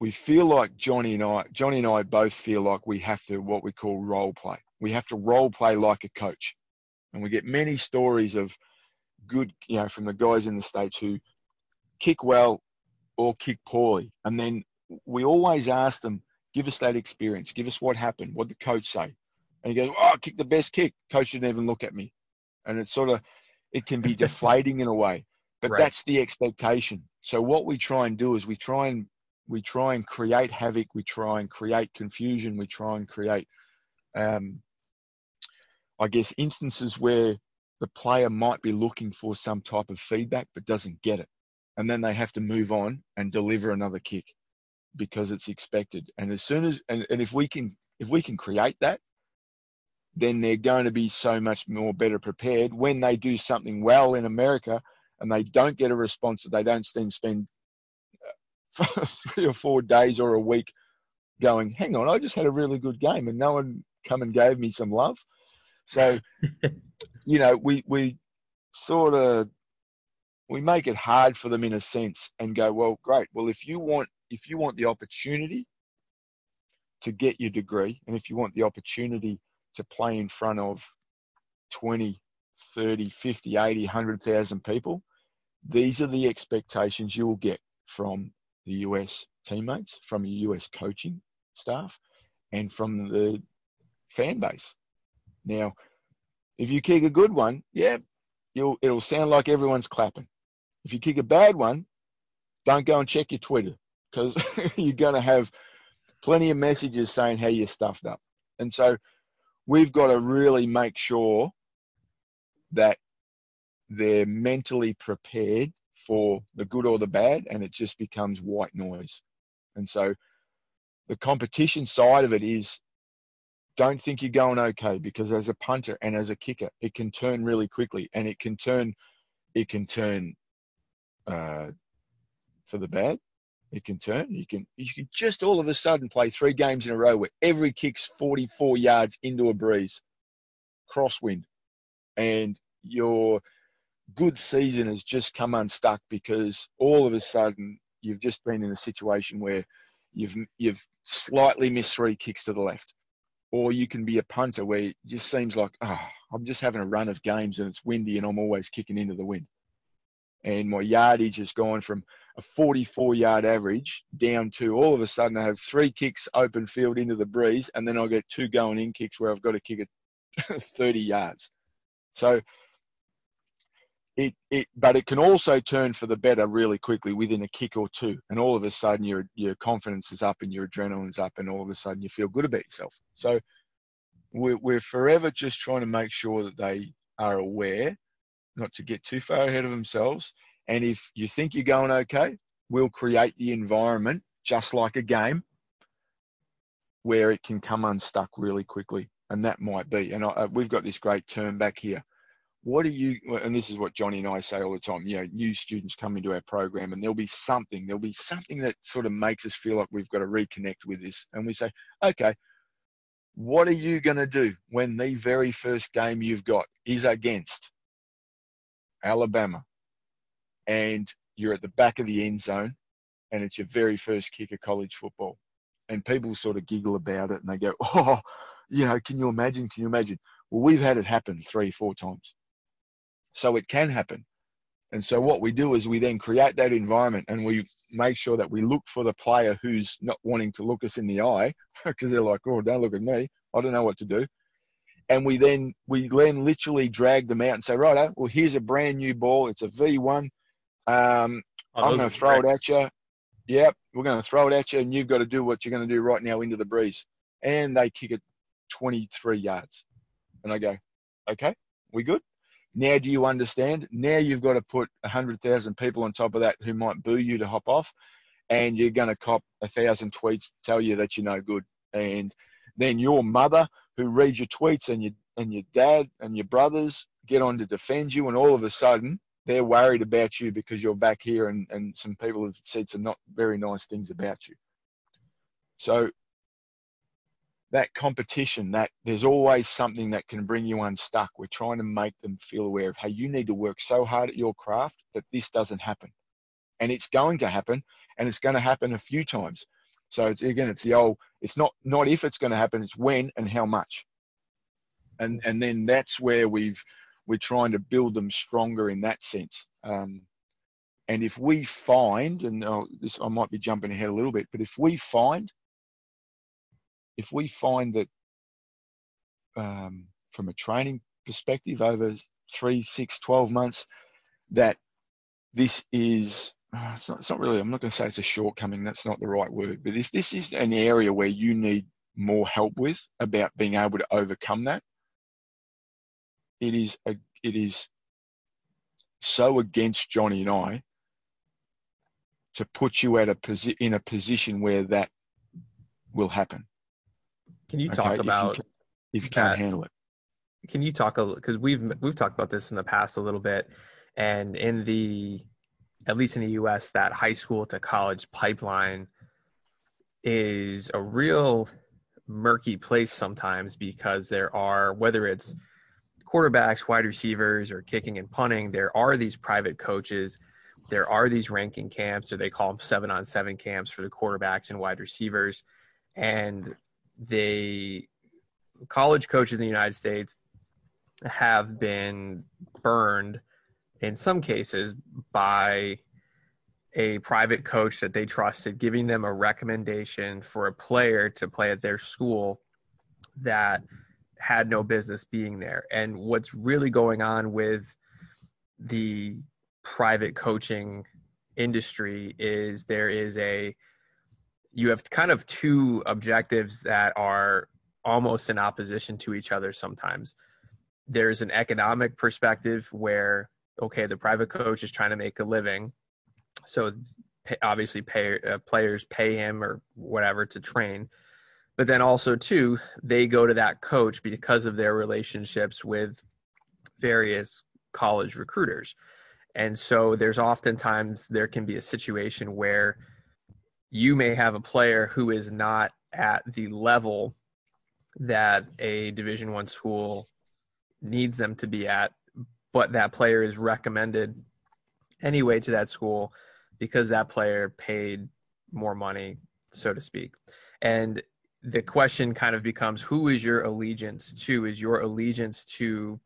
we feel like Johnny and I, Johnny and I both feel like we have to what we call role play. We have to role play like a coach. And we get many stories of good, you know, from the guys in the States who kick well or kick poorly. And then we always ask them, Give us that experience. Give us what happened. What the coach say? And he goes, "Oh, I kicked the best kick." Coach didn't even look at me, and it's sort of it can be deflating in a way, but right. that's the expectation. So what we try and do is we try and we try and create havoc. We try and create confusion. We try and create, um, I guess, instances where the player might be looking for some type of feedback but doesn't get it, and then they have to move on and deliver another kick because it's expected. And as soon as and, and if we can if we can create that, then they're going to be so much more better prepared when they do something well in America and they don't get a response that they don't then spend uh, three or four days or a week going, hang on, I just had a really good game and no one come and gave me some love. So, you know, we, we sort of, we make it hard for them in a sense and go, well, great. Well, if you want if you want the opportunity to get your degree and if you want the opportunity to play in front of 20, 30, 50, 80, 100,000 people, these are the expectations you'll get from the US teammates, from your US coaching staff, and from the fan base. Now, if you kick a good one, yeah, it'll sound like everyone's clapping. If you kick a bad one, don't go and check your Twitter because you're going to have plenty of messages saying how you're stuffed up. And so we've got to really make sure that they're mentally prepared for the good or the bad, and it just becomes white noise. And so the competition side of it is don't think you're going okay because as a punter and as a kicker, it can turn really quickly and it can turn, it can turn uh, for the bad it can turn. You can you can just all of a sudden play three games in a row where every kick's 44 yards into a breeze, crosswind, and your good season has just come unstuck because all of a sudden you've just been in a situation where you've you've slightly missed three kicks to the left, or you can be a punter where it just seems like oh, I'm just having a run of games and it's windy and I'm always kicking into the wind, and my yardage has gone from a 44 yard average down to all of a sudden I have three kicks open field into the breeze, and then I get two going in kicks where I've got to kick it 30 yards. So it, it, but it can also turn for the better really quickly within a kick or two, and all of a sudden your your confidence is up and your adrenaline's up, and all of a sudden you feel good about yourself. So we're, we're forever just trying to make sure that they are aware, not to get too far ahead of themselves, and if you think you're going okay, we'll create the environment just like a game where it can come unstuck really quickly. And that might be. And I, uh, we've got this great term back here. What are you, and this is what Johnny and I say all the time, you know, new students come into our program and there'll be something, there'll be something that sort of makes us feel like we've got to reconnect with this. And we say, okay, what are you going to do when the very first game you've got is against Alabama, and you're at the back of the end zone and it's your very first kick of college football. And people sort of giggle about it and they go, oh, you know, can you imagine? Can you imagine? Well, we've had it happen three, four times. So it can happen. And so what we do is we then create that environment and we make sure that we look for the player who's not wanting to look us in the eye because they're like, oh, don't look at me. I don't know what to do and we then we then literally drag them out and say, right, well, here's a brand new ball. It's a V1. Um, oh, I'm going to throw it at you. Yep, we're going to throw it at you, and you've got to do what you're going to do right now into the breeze. And they kick it 23 yards. And I go, okay, we good? Now do you understand? Now you've got to put 100,000 people on top of that who might boo you to hop off, and you're going to cop a thousand tweets tell you that you're no good. And then your mother who reads your tweets and your and your dad and your brothers get on to defend you, and all of a sudden they're worried about you because you're back here and, and some people have said some not very nice things about you. So that competition, that there's always something that can bring you unstuck. We're trying to make them feel aware of, hey, you need to work so hard at your craft that this doesn't happen. And it's going to happen, and it's going to happen a few times. So it's, again, it's the old, it's not, not if it's going to happen, it's when and how much. And, and then that's where we've, we're trying to build them stronger in that sense. Um, and if we find, and oh, this I might be jumping ahead a little bit, but if we find if we find that um, from a training perspective over three, six, 12 months, that this is, uh, it's, not, it's not really, I'm not going to say it's a shortcoming, that's not the right word, but if this is an area where you need more help with about being able to overcome that, it is a, it is so against Johnny and I to put you at a posi- in a position where that will happen. Can you talk okay? about if you, if you can't handle it? Can you talk a because we've we've talked about this in the past a little bit, and in the at least in the U.S. that high school to college pipeline is a real murky place sometimes because there are whether it's quarterbacks, wide receivers, or kicking and punting, there are these private coaches. There are these ranking camps, or they call them seven on seven camps for the quarterbacks and wide receivers. And they, college coaches in the United States have been burned in some cases by a private coach that they trusted, giving them a recommendation for a player to play at their school that had no business being there. And what's really going on with the private coaching industry is there is a you have kind of two objectives that are almost in opposition to each other sometimes. There's an economic perspective where okay, the private coach is trying to make a living. So obviously pay, uh, players pay him or whatever to train but then also too they go to that coach because of their relationships with various college recruiters. And so there's oftentimes there can be a situation where you may have a player who is not at the level that a division one school needs them to be at but that player is recommended anyway to that school because that player paid more money so to speak. And the question kind of becomes who is your allegiance to? Is your allegiance to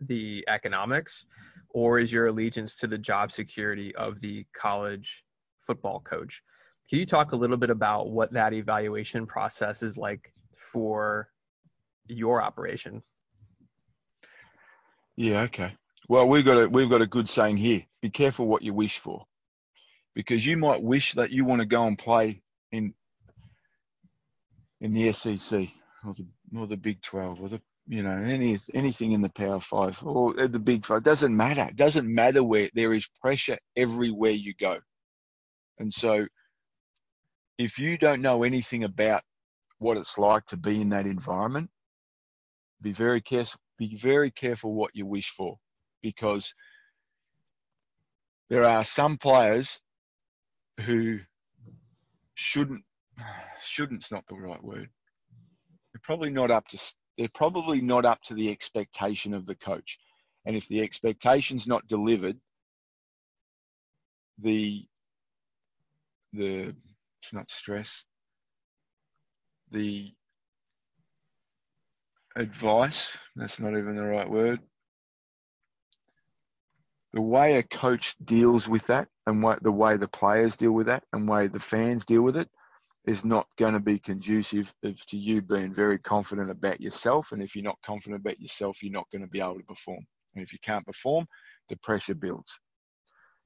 the economics or is your allegiance to the job security of the college football coach? Can you talk a little bit about what that evaluation process is like for your operation? Yeah, okay. Well, we've got a we've got a good saying here. Be careful what you wish for. Because you might wish that you want to go and play in in the SEC or the or the Big Twelve or the you know any anything in the Power Five or the Big Five doesn't matter. It doesn't matter where there is pressure everywhere you go, and so if you don't know anything about what it's like to be in that environment, be very careful. Be very careful what you wish for, because there are some players who shouldn't shouldn't's not the right word. They're probably not up to they're probably not up to the expectation of the coach. And if the expectation's not delivered, the the it's not stress. The advice, that's not even the right word. The way a coach deals with that and what, the way the players deal with that and way the fans deal with it is not going to be conducive to you being very confident about yourself. And if you're not confident about yourself, you're not going to be able to perform. And if you can't perform, the pressure builds.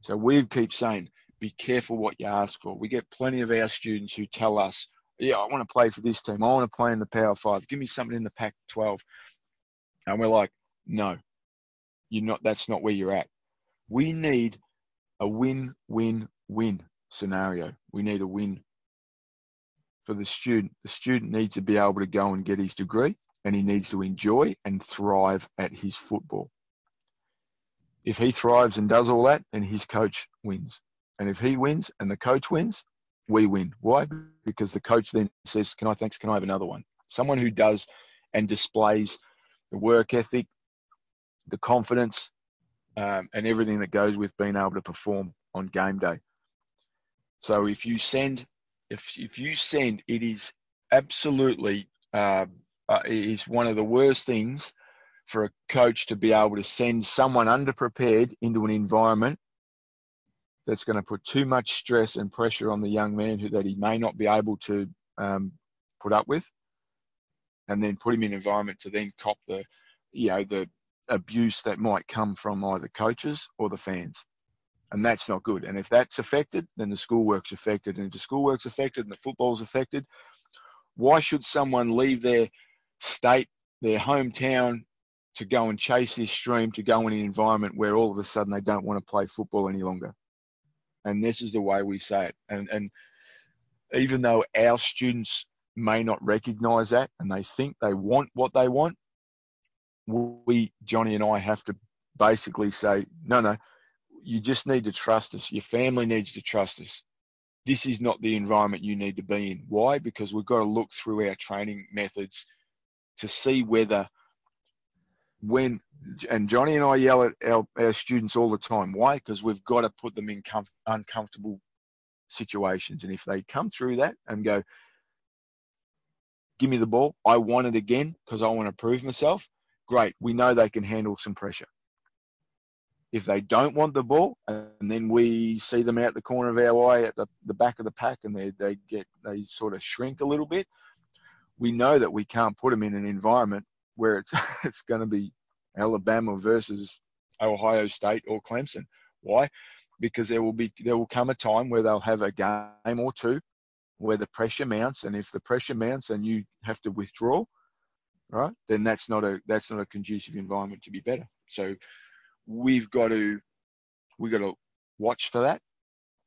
So we keep saying, be careful what you ask for. We get plenty of our students who tell us, yeah, I want to play for this team. I want to play in the Power Five. Give me something in the Pac 12. And we're like, no, you're not, that's not where you're at. We need a win, win, win scenario. We need a win for the student. The student needs to be able to go and get his degree and he needs to enjoy and thrive at his football. If he thrives and does all that, then his coach wins. And if he wins and the coach wins, we win. Why? Because the coach then says, Can I thanks, can I have another one? Someone who does and displays the work ethic, the confidence, um, and everything that goes with being able to perform on game day. So if you send if if you send, it is absolutely uh, uh, it is one of the worst things for a coach to be able to send someone underprepared into an environment that's going to put too much stress and pressure on the young man who that he may not be able to um, put up with, and then put him in an environment to then cop the, you know, the abuse that might come from either coaches or the fans. And that's not good. And if that's affected, then the schoolwork's affected. And if the schoolwork's affected and the football's affected, why should someone leave their state, their hometown, to go and chase this dream, to go in an environment where all of a sudden they don't want to play football any longer? And this is the way we say it. And, and even though our students may not recognize that and they think they want what they want, we, Johnny and I, have to basically say, no, no, you just need to trust us. Your family needs to trust us. This is not the environment you need to be in. Why? Because we've got to look through our training methods to see whether when and Johnny and I yell at our, our students all the time. Why? Because we've got to put them in com- uncomfortable situations. And if they come through that and go, give me the ball, I want it again because I want to prove myself, great. We know they can handle some pressure. If they don't want the ball, and then we see them out the corner of our eye at the, the back of the pack, and they, they get they sort of shrink a little bit, we know that we can't put them in an environment where it's it's going to be Alabama versus Ohio State or Clemson. Why? Because there will be there will come a time where they'll have a game or two where the pressure mounts, and if the pressure mounts and you have to withdraw, right, then that's not a that's not a conducive environment to be better. So we've got to we've got to watch for that,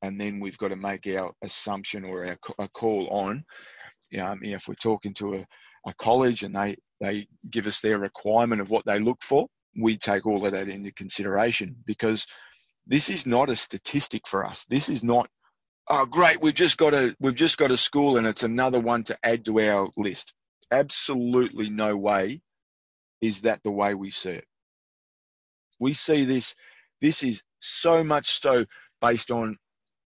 and then we've got to make our assumption or our a call on. Um, you know, if we're talking to a, a college and they they give us their requirement of what they look for, we take all of that into consideration because this is not a statistic for us. This is not oh great we've just got a we've just got a school and it's another one to add to our list absolutely no way is that the way we see it. We see this, this is so much so based on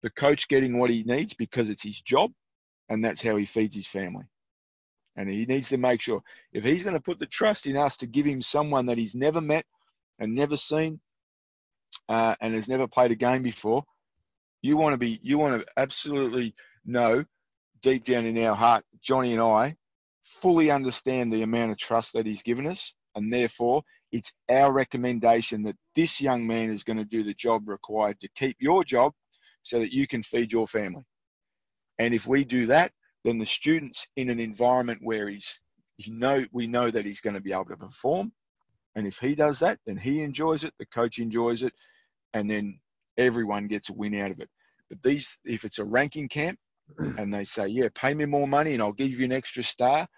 the coach getting what he needs because it's his job and that's how he feeds his family. And he needs to make sure if he's going to put the trust in us to give him someone that he's never met and never seen uh, and has never played a game before, you want to be, you want to absolutely know deep down in our heart, Johnny and I fully understand the amount of trust that he's given us, and therefore it's our recommendation that this young man is going to do the job required to keep your job so that you can feed your family. And if we do that, then the student's in an environment where he's he know we know that he's going to be able to perform. And if he does that, then he enjoys it, the coach enjoys it, and then everyone gets a win out of it. But these if it's a ranking camp and they say, Yeah, pay me more money and I'll give you an extra star,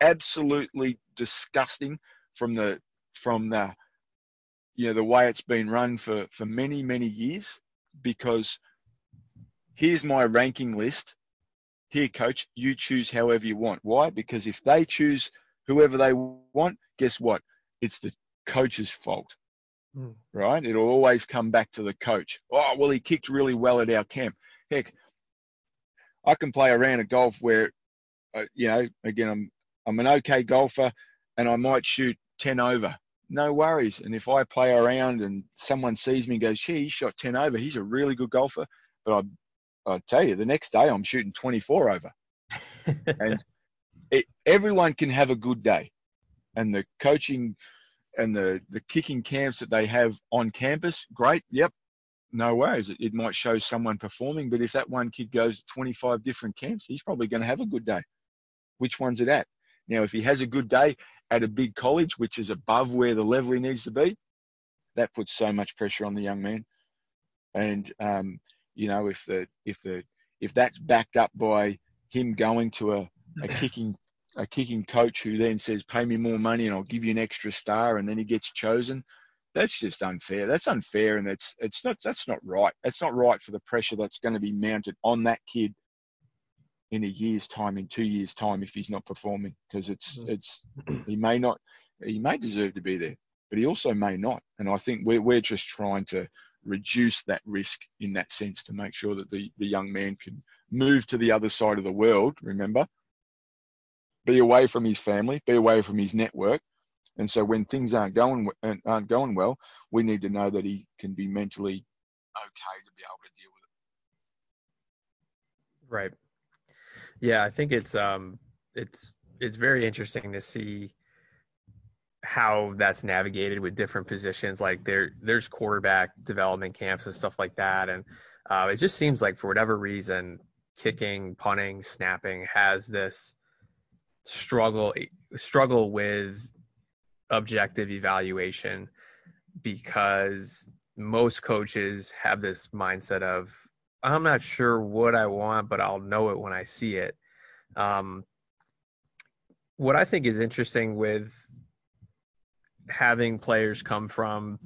absolutely disgusting from the from the you know the way it's been run for for many many years because here's my ranking list. Here coach you choose however you want. Why? Because if they choose whoever they want guess what? It's the coach's fault mm. right? It'll always come back to the coach. Oh well he kicked really well at our camp. Heck i can play around a round of golf where uh, you know again i'm I'm an okay golfer and I might shoot 10 over. No worries. And if I play around and someone sees me and goes, gee, he shot 10 over, he's a really good golfer. But I, I tell you, the next day I'm shooting 24 over. and it, everyone can have a good day. And the coaching and the, the kicking camps that they have on campus, great. Yep. No worries. It, it might show someone performing. But if that one kid goes to 25 different camps, he's probably going to have a good day. Which one's it at? Now, if he has a good day at a big college, which is above where the level he needs to be, that puts so much pressure on the young man. And um, you know, if the if the if that's backed up by him going to a, a kicking a kicking coach who then says, "Pay me more money and I'll give you an extra star," and then he gets chosen. That's just unfair. That's unfair, and it's it's not that's not right. That's not right for the pressure that's going to be mounted on that kid in a year's time, in two years' time, if he's not performing, because it's mm. it's he may not he may deserve to be there, but he also may not. And I think we're we're just trying to reduce that risk in that sense to make sure that the the young man can move to the other side of the world. Remember, be away from his family, be away from his network. And so when things aren't going aren't going well, we need to know that he can be mentally okay to be able to deal with it. Right. Yeah, I think it's um it's it's very interesting to see how that's navigated with different positions. Like there there's quarterback development camps and stuff like that, and uh, it just seems like for whatever reason, kicking, punting, snapping has this struggle struggle with objective evaluation because most coaches have this mindset of I'm not sure what I want, but I'll know it when I see it. Um, what I think is interesting with having players come from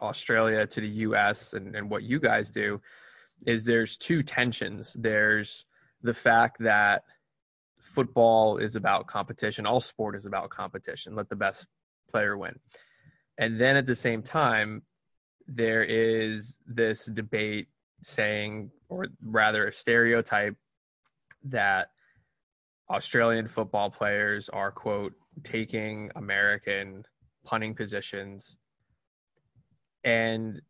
Australia to the US and, and what you guys do is there's two tensions. There's the fact that football is about competition, all sport is about competition, let the best player win. And then at the same time, there is this debate saying, or rather a stereotype, that Australian football players are, quote, taking American punting positions. And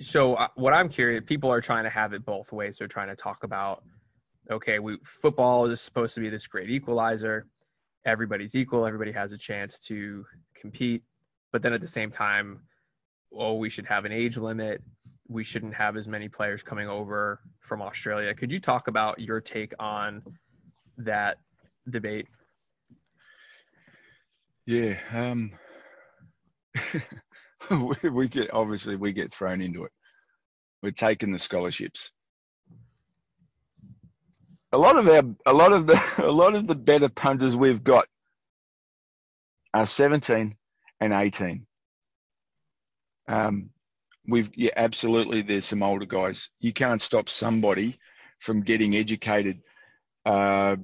so, uh, what I'm curious, people are trying to have it both ways. They're trying to talk about, okay, we football is supposed to be this great equalizer. Everybody's equal. Everybody has a chance to compete. But then at the same time, oh, we should have an age limit. We shouldn't have as many players coming over from Australia. Could you talk about your take on that debate? Yeah, um, we, get obviously we get thrown into it. We're taking the scholarships. A lot of our, a lot of the, a lot of the better punters we've got are 17 and 18. Um, we've yeah, absolutely. There's some older guys. You can't stop somebody from getting educated. Uh,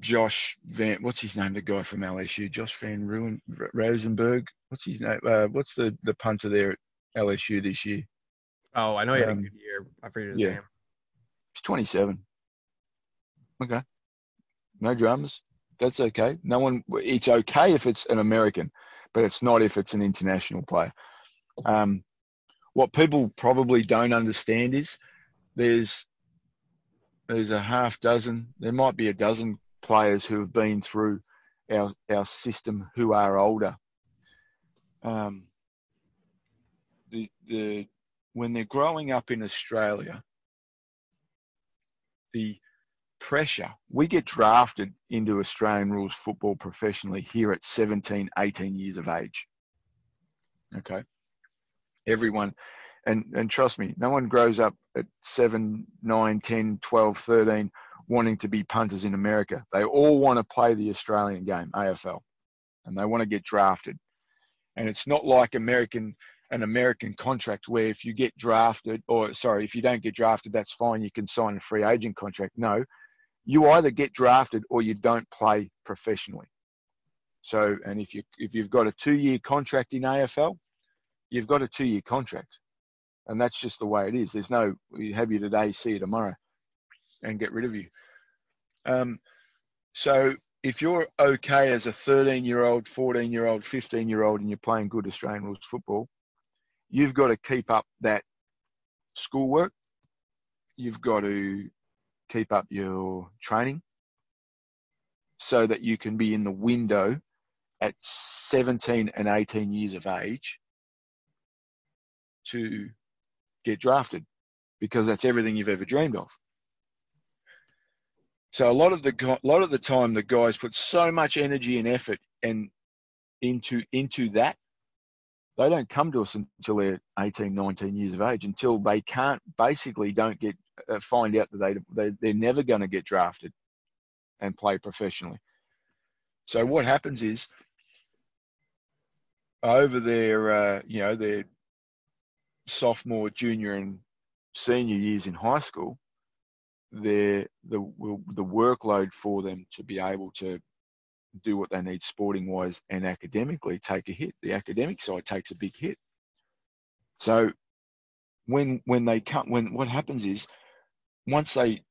Josh Van, what's his name? The guy from LSU, Josh Van Ruin, Rosenberg. What's his name? Uh, what's the the punter there at LSU this year? Oh, I know he had um, a good year. I forget his yeah. name. He's 27. Okay. No dramas. That's okay. No one. It's okay if it's an American, but it's not if it's an international player. Um, what people probably don't understand is there's there's a half dozen. There might be a dozen players who have been through our our system who are older. Um, the the when they're growing up in Australia, the pressure we get drafted into Australian rules football professionally here at 17, 18 years of age. Okay, everyone. And, and trust me, no one grows up at 7, 9, 10, 12, 13 wanting to be punters in America. They all want to play the Australian game, AFL, and they want to get drafted. And it's not like American an American contract where if you get drafted, or sorry, if you don't get drafted, that's fine. You can sign a free agent contract. No, you either get drafted or you don't play professionally. So, and if you if you've got a two year contract in AFL, you've got a two year contract, and that's just the way it is. There's no we have you today, see you tomorrow and get rid of you. Um, so if you're okay as a 13 year old, 14 year old, 15 year old, and you're playing good Australian rules football, you've got to keep up that schoolwork. You've got to keep up your training so that you can be in the window at 17 and 18 years of age to get drafted because that's everything you've ever dreamed of. So a lot of the a lot of the time, the guys put so much energy and effort and into into that. They don't come to us until they're 18, 19 years of age, until they can't basically don't get uh, find out that they, they they're never going to get drafted and play professionally. So what happens is over their uh, you know their sophomore, junior, and senior years in high school, the the workload for them to be able to do what they need sporting wise and academically take a hit. The academic side takes a big hit. So when when they come when what happens is once they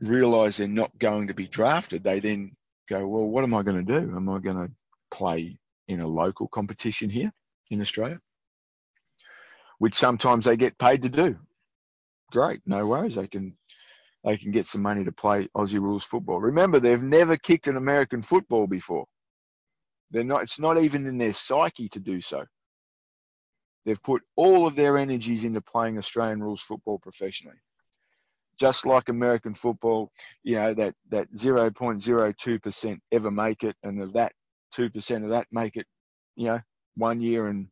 realize they're not going to be drafted, they then go, well, what am I going to do? Am I going to play in a local competition here in Australia? Which sometimes they get paid to do. Great, no worries. They can they can get some money to play Aussie rules football. Remember, they've never kicked an American football before. They're not. It's not even in their psyche to do so. They've put all of their energies into playing Australian rules football professionally. Just like American football, you know that that 0.02% ever make it, and of that 2% of that make it, you know, one year and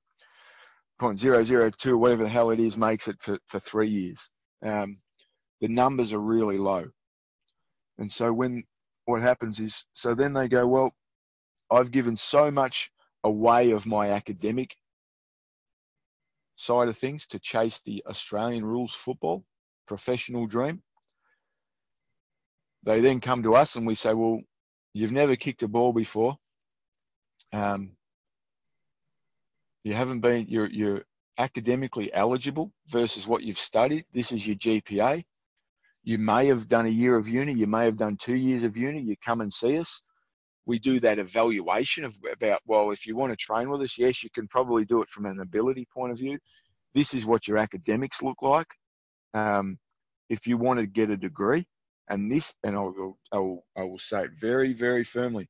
0.002 whatever the hell it is makes it for, for three years. Um, the numbers are really low. And so when what happens is, so then they go, well, I've given so much away of my academic side of things to chase the Australian rules football professional dream. They then come to us and we say, well, you've never kicked a ball before. Um, you haven't been, you're, you're academically eligible versus what you've studied. This is your GPA. You may have done a year of uni. You may have done two years of uni. You come and see us. We do that evaluation of about, well, if you want to train with us, yes, you can probably do it from an ability point of view. This is what your academics look like. Um, if you want to get a degree, and this, and I will, I will, I will say it very, very firmly,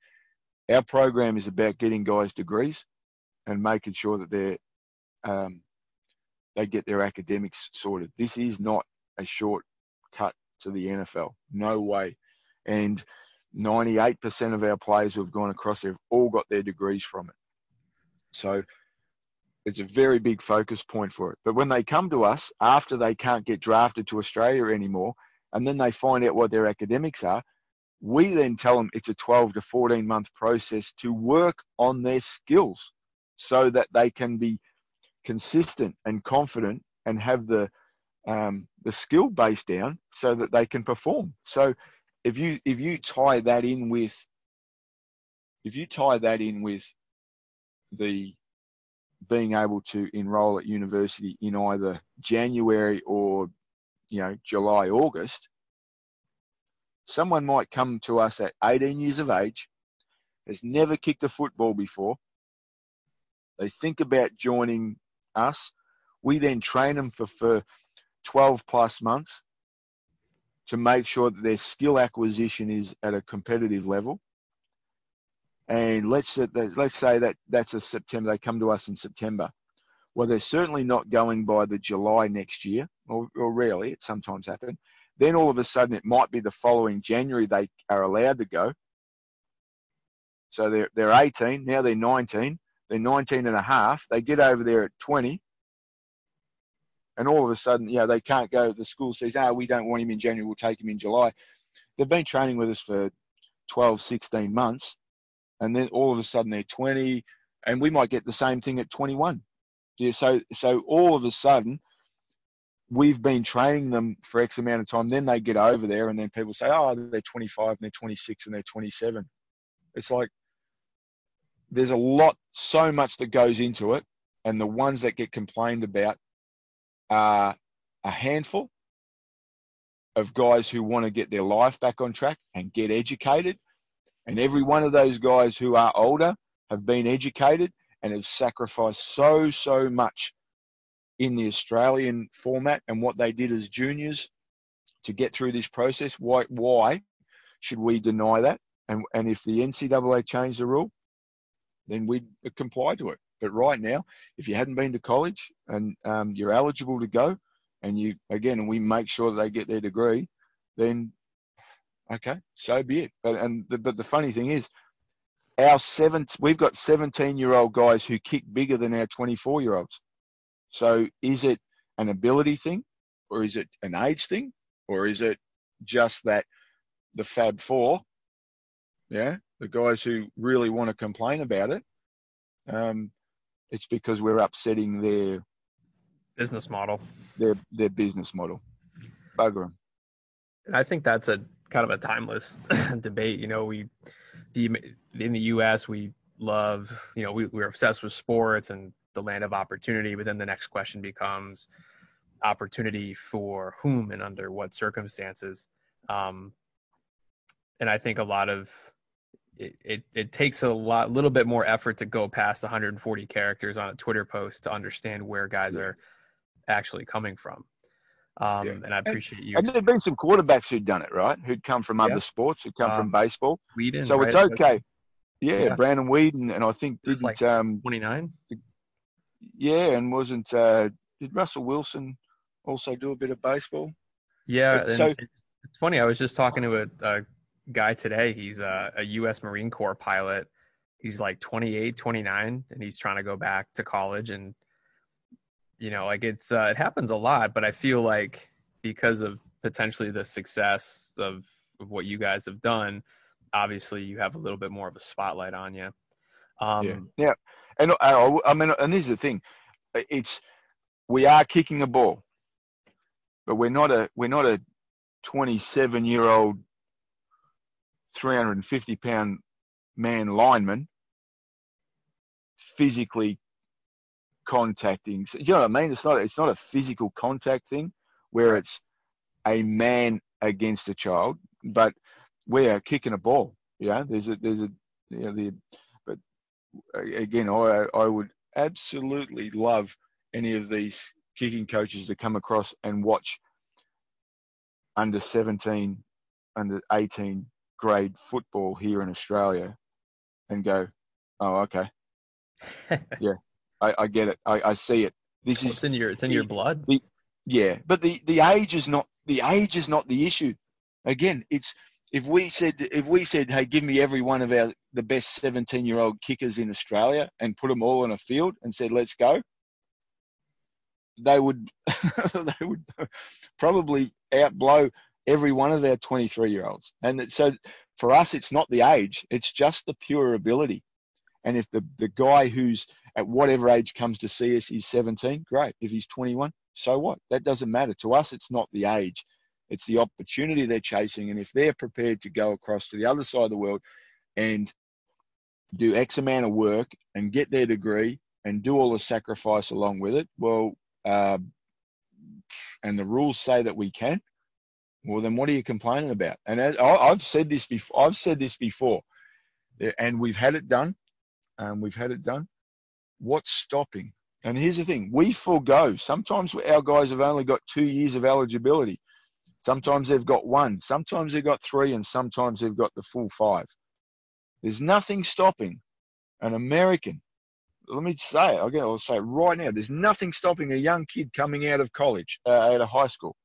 our program is about getting guys degrees and making sure that they're um, they get their academics sorted. This is not a short cut to the NFL. No way. And 98% of our players who have gone across have all got their degrees from it. So it's a very big focus point for it. But when they come to us after they can't get drafted to Australia anymore, and then they find out what their academics are, we then tell them it's a 12 to 14 month process to work on their skills so that they can be consistent and confident and have the um, the skill base down so that they can perform. So if you if you tie that in with if you tie that in with the being able to enroll at university in either January or you know July August someone might come to us at 18 years of age has never kicked a football before they think about joining us we then train them for, for 12 plus months to make sure that their skill acquisition is at a competitive level. And let's let's say that that's a September. They come to us in September. Well, they're certainly not going by the July next year, or, or rarely. It sometimes happens. Then all of a sudden, it might be the following January they are allowed to go. So they're they're 18 now. They're 19. They're 19 and a half. They get over there at 20 and all of a sudden, you know, they can't go. The school says, "Ah, oh, we don't want him in January. We'll take him in July." They've been training with us for 12, 16 months, and then all of a sudden they're 20, and we might get the same thing at 21. Yeah, so so all of a sudden, we've been training them for X amount of time. Then they get over there, and then people say, "Oh, they're 25, and they're 26, and they're 27." It's like there's a lot, so much that goes into it, and the ones that get complained about are a handful of guys who want to get their life back on track and get educated. And every one of those guys who are older have been educated and have sacrificed so, so much in the Australian format and what they did as juniors to get through this process. Why, why should we deny that? And, and if the NCAA changed the rule, then we'd comply to it. But right now, if you hadn't been to college and um, you're eligible to go, and you again, and we make sure that they get their degree, then okay, so be it. But and the, but the funny thing is, our seven we've got 17 year old guys who kick bigger than our 24 year olds. So is it an ability thing, or is it an age thing, or is it just that the Fab Four, yeah, the guys who really want to complain about it, um, it's because we're upsetting their business model. Their their business model. Bugger them. And I think that's a kind of a timeless debate. You know, we the in the U.S. we love you know we, we're obsessed with sports and the land of opportunity, but then the next question becomes opportunity for whom and under what circumstances. Um, and I think a lot of it, it, it takes a lot, little bit more effort to go past 140 characters on a Twitter post to understand where guys are actually coming from. Um, yeah. And I appreciate you. And there'd been some quarterbacks who'd done it, right? Who'd come from yeah. other sports, who'd come um, from baseball. Weeden, so right? it's okay. Yeah, yeah, Brandon Weeden, and I think didn't like um, 29. Yeah, and wasn't uh, did Russell Wilson also do a bit of baseball? Yeah, so it's funny. I was just talking to a, a guy today. He's a, a, U.S. Marine Corps pilot. He's like 28, 29, and he's trying to go back to college. And you know, like it's uh, it happens a lot. But I feel like because of potentially the success of, of what you guys have done, obviously you have a little bit more of a spotlight on you. Um, yeah. yeah, and I, I mean, and this is the thing: it's we are kicking a ball, but we're not a we're not a 27 year old, 350 pound man lineman physically contacting. So, You know what I mean? It's not it's not a physical contact thing where it's a man against a child, but we are kicking a ball. Yeah, there's a there's a you know the but uh, again I I would absolutely love any of these kicking coaches to come across and watch under 17, under 18 grade football here in Australia and go, oh, okay. yeah, I, I, get it. I, I see it. This well, is it's in your it's in the, your blood. The, yeah, but the, the age is not the age is not the issue. Again, it's if we said if we said, "Hey, give me every one of our the best 17 year old kickers in Australia and put them all on a field and said, let's go," they would they would probably outblow every one of our 23 year olds. And so for us, it's not the age; it's just the pure ability. And if the the guy who's at whatever age comes to see us is 17, great. If he's 21, so what? That doesn't matter to us. It's not the age it's the opportunity they're chasing. And if they're prepared to go across to the other side of the world and do X amount of work and get their degree and do all the sacrifice along with it, well, uh, and the rules say that we can, well, then what are you complaining about? And as, I've said this before. I've said this before, and we've had it done. Um, we've had it done. What's stopping? And here's the thing: we forego. Sometimes our guys have only got two years of eligibility. Sometimes they've got one, sometimes they've got three, and sometimes they've got the full five. There's nothing stopping an American. Let me say it. I'll say it right now. There's nothing stopping a young kid coming out of college, uh, out of high school,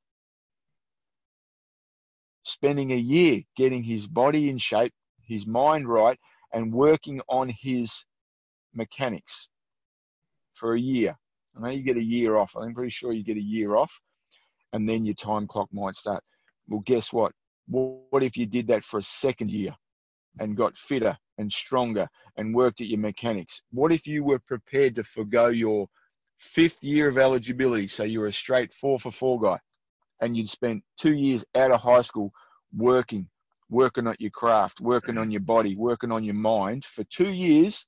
spending a year getting his body in shape, his mind right, and working on his mechanics for a year. I know you get a year off. I'm pretty sure you get a year off and then your time clock might start. Well, guess what? What if you did that for a second year and got fitter and stronger and worked at your mechanics? What if you were prepared to forego your fifth year of eligibility, so you were a straight four for four guy, and you'd spent two years out of high school working, working on your craft, working on your body, working on your mind for two years,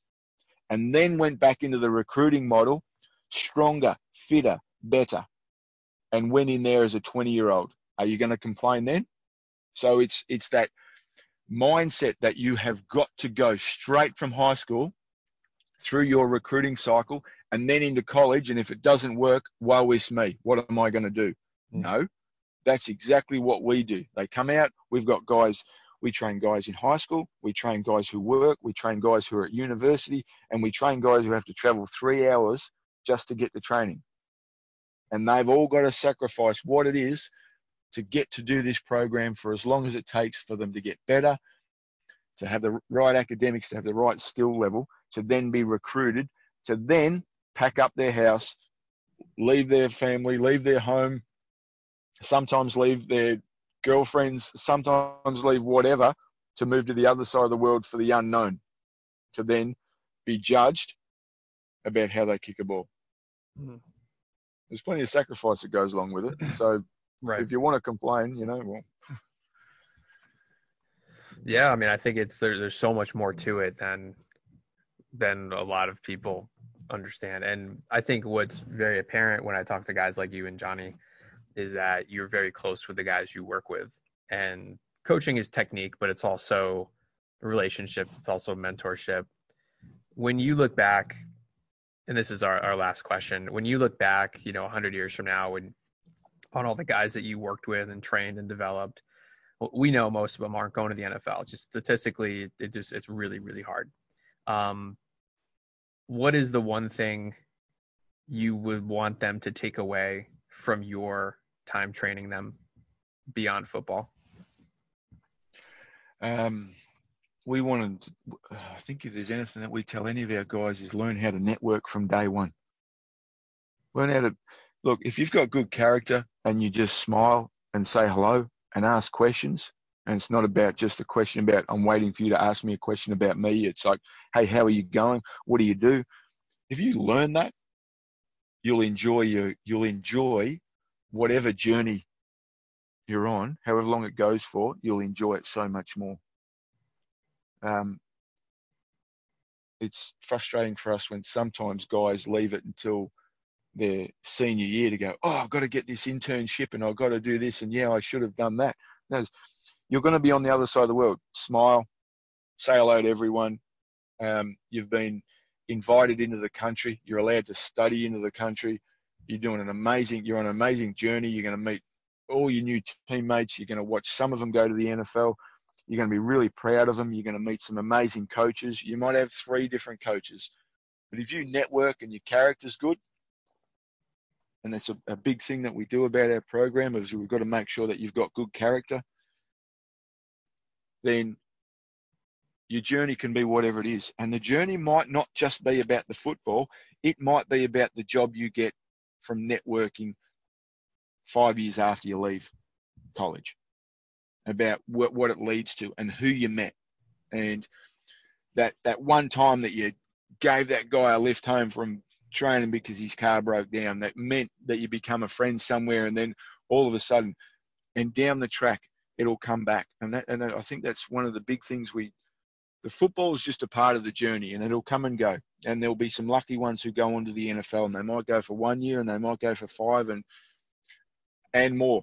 and then went back into the recruiting model, stronger, fitter, better, and went in there as a 20 year old. Are you going to complain then? So it's it's that mindset that you have got to go straight from high school through your recruiting cycle and then into college. And if it doesn't work, woe is me. What am I going to do? Mm. No, that's exactly what we do. They come out. We've got guys. We train guys in high school. We train guys who work. We train guys who are at university, and we train guys who have to travel three hours just to get the training and they've all got to sacrifice what it is to get to do this program for as long as it takes for them to get better, to have the right academics, to have the right skill level, to then be recruited, to then pack up their house, leave their family, leave their home, sometimes leave their girlfriends, sometimes leave whatever to move to the other side of the world for the unknown, to then be judged about how they kick a ball. Mm-hmm there's plenty of sacrifice that goes along with it. So right. if you want to complain, you know, well. Yeah, I mean, I think it's there, there's so much more to it than than a lot of people understand. And I think what's very apparent when I talk to guys like you and Johnny is that you're very close with the guys you work with. And coaching is technique, but it's also relationships, it's also mentorship. When you look back and this is our, our last question when you look back you know 100 years from now when on all the guys that you worked with and trained and developed. We know most of them aren't going to the NFL. Just statistically, it just it's really really hard. Um, what is the one thing you would want them to take away from your time training them beyond football? Um, we wanted, I think if there's anything that we tell any of our guys is learn how to network from day one. Learn how to, look, if you've got good character and you just smile and say hello and ask questions, and it's not about just a question about, I'm waiting for you to ask me a question about me. It's like, hey, how are you going? What do you do? If you learn that, you'll enjoy your, you'll enjoy whatever journey you're on, however long it goes for, you'll enjoy it so much more. Um, it's frustrating for us when sometimes guys leave it until their senior year to go, oh, I've got to get this internship and I've got to do this and yeah, I should have done that. No, you're going to be on the other side of the world. Smile, say hello to everyone. Um, you've been invited into the country. You're allowed to study into the country. You're doing an amazing. You're on an amazing journey. You're going to meet all your new teammates. You're going to watch some of them go to the NFL. You're going to be really proud of them. You're going to meet some amazing coaches. You might have three different coaches. But if you network and your character's good, and that's a, a big thing that we do about our program is we've got to make sure that you've got good character, then your journey can be whatever it is. And the journey might not just be about the football, it might be about the job you get from networking five years after you leave college about what, what it leads to and who you met. And that, that one time that you gave that guy a lift home from training because his car broke down, that meant that you become a friend somewhere and then all of a sudden, and down the track, it'll come back. And that, and I think that's one of the big things we, the football is just a part of the journey and it'll come and go. And there'll be some lucky ones who go on to the NFL and they might go for one year and they might go for five and and more.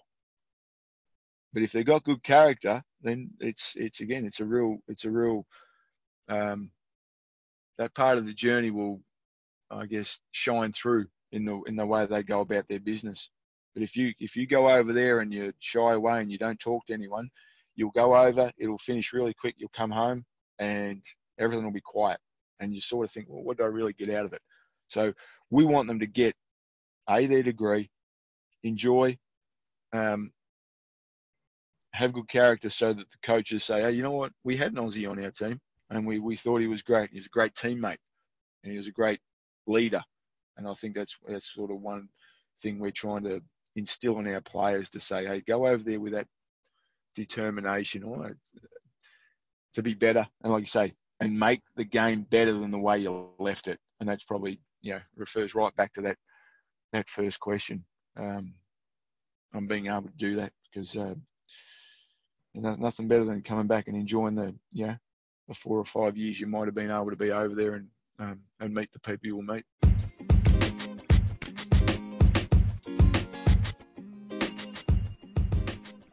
But if they've got good character, then it's it's again it's a real it's a real um, that part of the journey will, I guess, shine through in the in the way they go about their business. But if you if you go over there and you shy away and you don't talk to anyone, you'll go over, it'll finish really quick, you'll come home and everything will be quiet. And you sort of think, well, what do I really get out of it? So we want them to get A, their degree, enjoy, um, have good character so that the coaches say, hey, you know what? We had an Aussie on our team and we, we thought he was great. He's a great teammate and he was a great leader. And I think that's, that's sort of one thing we're trying to instill in our players to say, hey, go over there with that determination or to be better. And like you say, and make the game better than the way you left it. And that's probably, you know, refers right back to that, that first question. Um, on being able to do that because uh, you know, nothing better than coming back and enjoying the you know the four or five years you might have been able to be over there and um, and meet the people you will meet.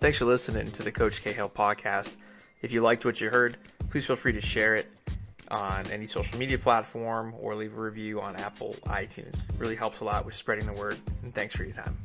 Thanks for listening to the Coach Cahill podcast. If you liked what you heard, please feel free to share it on any social media platform or leave a review on Apple iTunes. It really helps a lot with spreading the word. And thanks for your time.